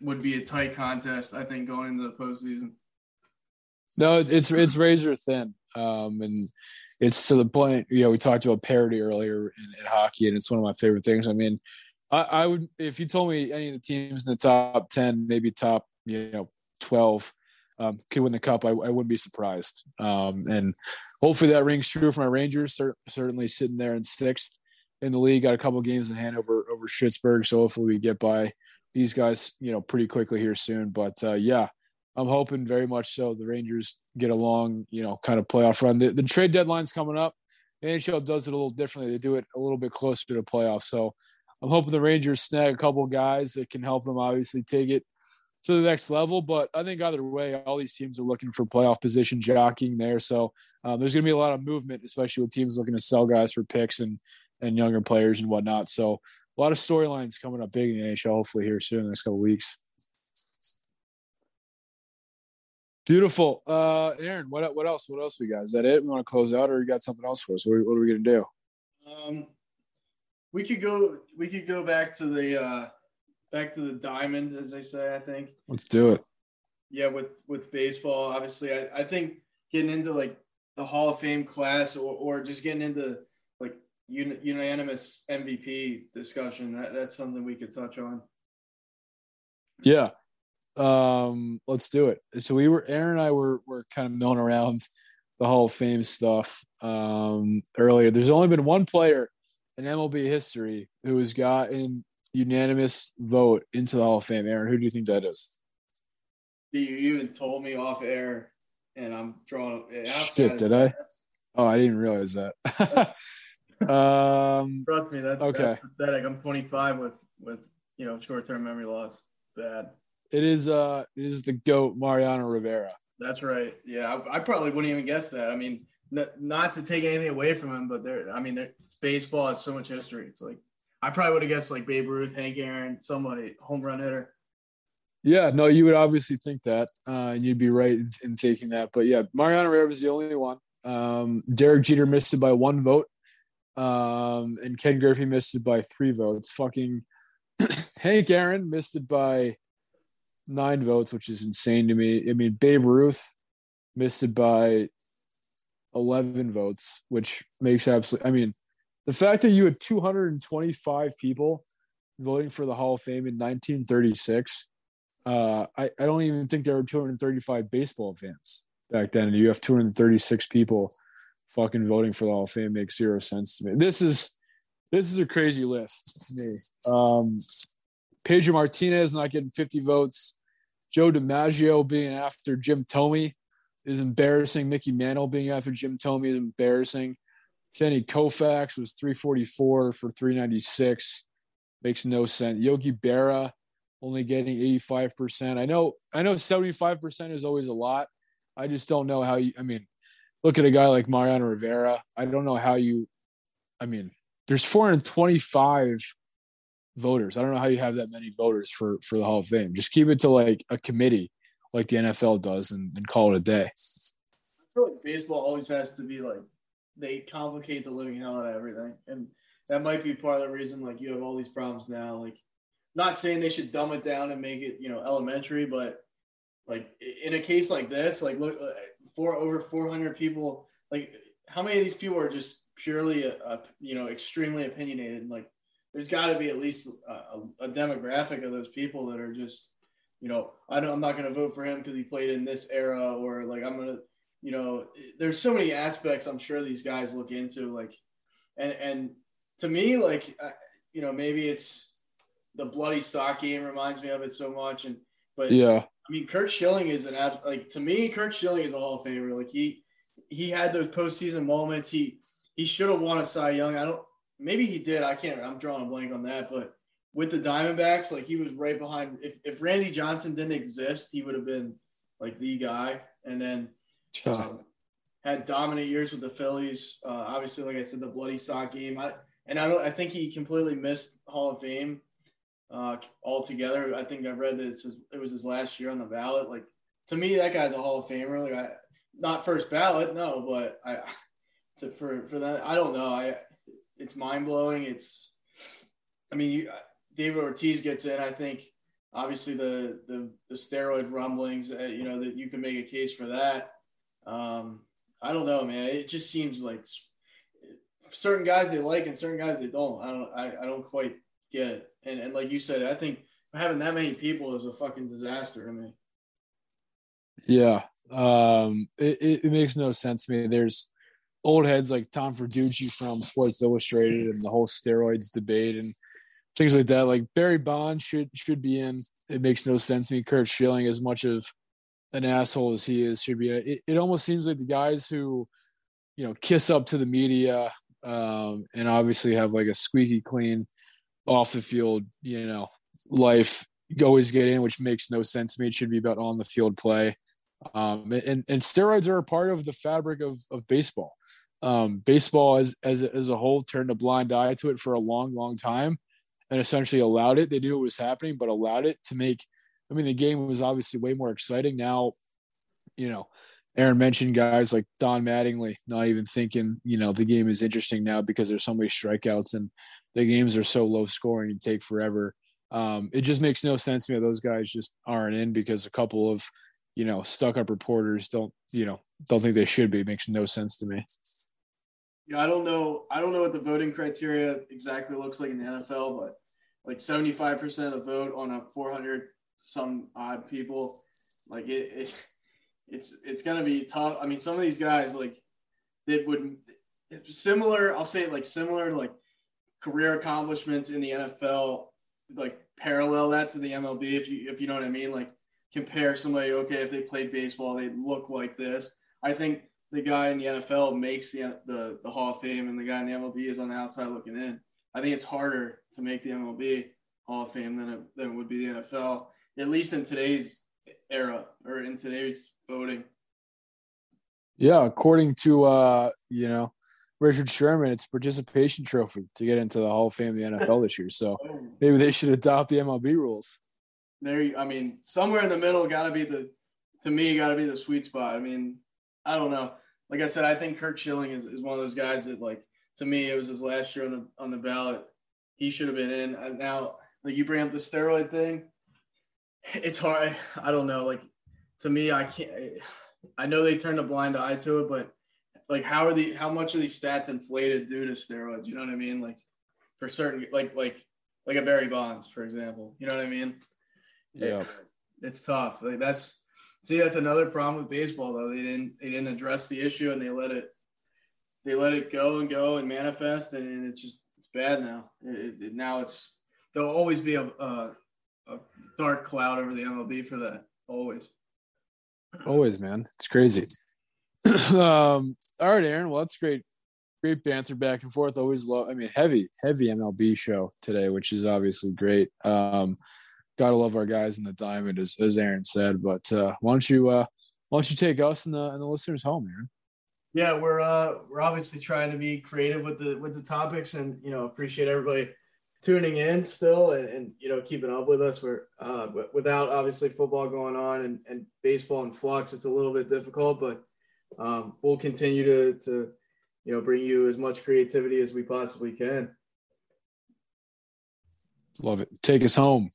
B: would be a tight contest. I think going into the postseason.
A: No, it's it's razor thin, um, and it's to the point. You know, we talked about parity earlier in, in hockey, and it's one of my favorite things. I mean, I, I, would if you told me any of the teams in the top ten, maybe top you know twelve, um, could win the cup, I, I wouldn't be surprised. Um, and hopefully that rings true for my Rangers. certainly sitting there in sixth in the league, got a couple games in hand over over Schittsburg, so hopefully we get by these guys, you know, pretty quickly here soon. But uh, yeah, I'm hoping very much so the Rangers get along, you know, kind of playoff run. The, the trade deadline's coming up. The NHL does it a little differently. They do it a little bit closer to playoffs. So I'm hoping the Rangers snag a couple guys that can help them obviously take it to the next level. But I think either way, all these teams are looking for playoff position jockeying there. So um, there's going to be a lot of movement, especially with teams looking to sell guys for picks and and younger players and whatnot. So a lot of storylines coming up big in the NHL. Hopefully here soon in the next couple weeks. Beautiful, uh, Aaron. What what else? What else we got? Is that it? We want to close out, or you got something else for us? What, what are we gonna do?
B: Um, we could go. We could go back to the uh, back to the diamond, as they say. I think.
A: Let's do it.
B: Yeah, with with baseball, obviously, I, I think getting into like the Hall of Fame class, or or just getting into like un, unanimous MVP discussion. That, that's something we could touch on.
A: Yeah, um, let's do it. So we were Aaron and I were were kind of milling around the Hall of Fame stuff um, earlier. There's only been one player in MLB history who has gotten unanimous vote into the Hall of Fame. Aaron, who do you think that is?
B: You even told me off air, and I'm drawing.
A: Shit, did I? Oh, I didn't realize that. *laughs* um,
B: Trust me, that's okay. That's pathetic. I'm 25 with with you know short term memory loss. Bad.
A: It is uh it is the goat Mariano Rivera.
B: That's right. Yeah, I, I probably wouldn't even guess that. I mean, n- not to take anything away from him, but there. I mean, there, baseball has so much history. It's like I probably would have guessed like Babe Ruth, Hank Aaron, somebody home run hitter.
A: Yeah, no, you would obviously think that, uh, and you'd be right in, in thinking that. But yeah, Mariano Rivera was the only one. Um, Derek Jeter missed it by one vote, um, and Ken Griffey missed it by three votes. Fucking *clears throat* Hank Aaron missed it by nine votes, which is insane to me. I mean, Babe Ruth missed it by 11 votes, which makes absolutely, I mean, the fact that you had 225 people voting for the Hall of Fame in 1936, uh, I, I don't even think there were 235 baseball fans back then. You have 236 people fucking voting for the Hall of Fame makes zero sense to me. This is, this is a crazy list to me. Um, Pedro Martinez not getting 50 votes. Joe DiMaggio being after Jim Thome is embarrassing. Mickey Mantle being after Jim Thome is embarrassing. Sandy Koufax was 344 for 396. Makes no sense. Yogi Berra only getting 85%. I know I know 75% is always a lot. I just don't know how you I mean, look at a guy like Mariano Rivera. I don't know how you I mean, there's 425 voters. I don't know how you have that many voters for for the Hall of Fame. Just keep it to like a committee, like the NFL does, and, and call it a day.
B: I feel like baseball always has to be like they complicate the living hell out of everything, and that might be part of the reason like you have all these problems now. Like, not saying they should dumb it down and make it you know elementary, but like in a case like this, like look, uh, for over 400 people, like how many of these people are just purely a you know extremely opinionated like there's got to be at least a, a, demographic of those people that are just, you know, I don't, I'm not going to vote for him because he played in this era, or like I'm gonna, you know, there's so many aspects I'm sure these guys look into, like, and and to me, like, you know maybe it's the bloody sock game reminds me of it so much, and but
A: Yeah.
B: I mean, Curt Schilling is an ab- like to me. Curt Schilling is a Hall of Famer. Like he he had those postseason moments. He he should have won a Cy Young. I don't. Maybe he did. I can't. I'm drawing a blank on that. But with the Diamondbacks, like he was right behind. If if Randy Johnson didn't exist, he would have been like the guy. And then um, had dominant years with the Phillies. Uh, obviously, like I said, the bloody sock game. I, and I don't. I think he completely missed Hall of Fame uh, altogether. I think I read that it's his, it was his last year on the ballot. Like to me, that guy's a Hall of Famer. Like I, not first ballot, no, but I *laughs* to, for for that, I don't know. I it's mind blowing. It's, I mean, you, David Ortiz gets in. I think obviously the the, the steroid rumblings. Uh, you know that you can make a case for that. Um, I don't know, man. It just seems like certain guys they like and certain guys they don't. I don't. I, I don't quite get it. And and like you said, I think having that many people is a fucking disaster to me.
A: Yeah. Um, it, it, makes no sense to me. There's old heads like Tom Verducci from Sports Illustrated and the whole steroids debate and things like that. Like Barry Bonds should should be in. It makes no sense to me. Curt Schilling, as much of an asshole as he is, should be. It, it almost seems like the guys who, you know, kiss up to the media um, and obviously have like a squeaky clean off the field, you know, life always get in, which makes no sense to me. It should be about on the field play. Um, and, and steroids are a part of the fabric of, of baseball. Um, baseball as, as, as a whole turned a blind eye to it for a long, long time and essentially allowed it. They knew it was happening, but allowed it to make, I mean, the game was obviously way more exciting. Now, you know, Aaron mentioned guys like Don Mattingly, not even thinking, you know, the game is interesting now because there's so many strikeouts and the games are so low scoring and take forever. Um, it just makes no sense to me. Those guys just aren't in because a couple of, you know, stuck up reporters don't, you know, don't think they should be. It makes no sense to me.
B: Yeah, I don't know. I don't know what the voting criteria exactly looks like in the NFL, but like 75% of the vote on a 400 some odd people, like it, it it's it's gonna be tough. I mean, some of these guys like that would similar. I'll say it like similar like career accomplishments in the NFL, like parallel that to the MLB. If you if you know what I mean, like compare somebody. Okay, if they played baseball, they look like this. I think the guy in the NFL makes the the the Hall of Fame, and the guy in the MLB is on the outside looking in. I think it's harder to make the MLB Hall of Fame than it, than it would be the NFL, at least in today's era or in today's voting.
A: Yeah, according to uh, you know, Richard Sherman, it's a participation trophy to get into the Hall of Fame of the NFL *laughs* this year. So maybe they should adopt the MLB rules.
B: There, I mean, somewhere in the middle got to be the, to me, got to be the sweet spot. I mean, I don't know. Like I said, I think Kirk Schilling is, is one of those guys that, like, to me, it was his last year on the on the ballot. He should have been in. And now, like you bring up the steroid thing, it's hard. I don't know. Like to me, I can't. I know they turned a blind eye to it, but like, how are the how much are these stats inflated due to steroids? You know what I mean? Like for certain, like like like a Barry Bonds, for example. You know what I mean?
A: Yeah,
B: it's tough. Like that's see, that's another problem with baseball though. They didn't they didn't address the issue and they let it they let it go and go and manifest, and it's just it's bad now. It, it, now it's there'll always be a, a a dark cloud over the MLB for that. Always.
A: Always, man. It's crazy. *clears throat* um, all right, Aaron. Well, that's great. Great banter back and forth. Always love. I mean, heavy, heavy MLB show today, which is obviously great. Um, gotta love our guys in the diamond, as, as Aaron said. But uh, why don't you uh, why don't you take us and the and the listeners home, Aaron?
B: Yeah, we're uh, we're obviously trying to be creative with the with the topics, and you know appreciate everybody tuning in still and, and you know keeping up with us. We're uh, without obviously football going on and, and baseball in flux, it's a little bit difficult, but um, we'll continue to to you know bring you as much creativity as we possibly can.
A: Love it. Take us home.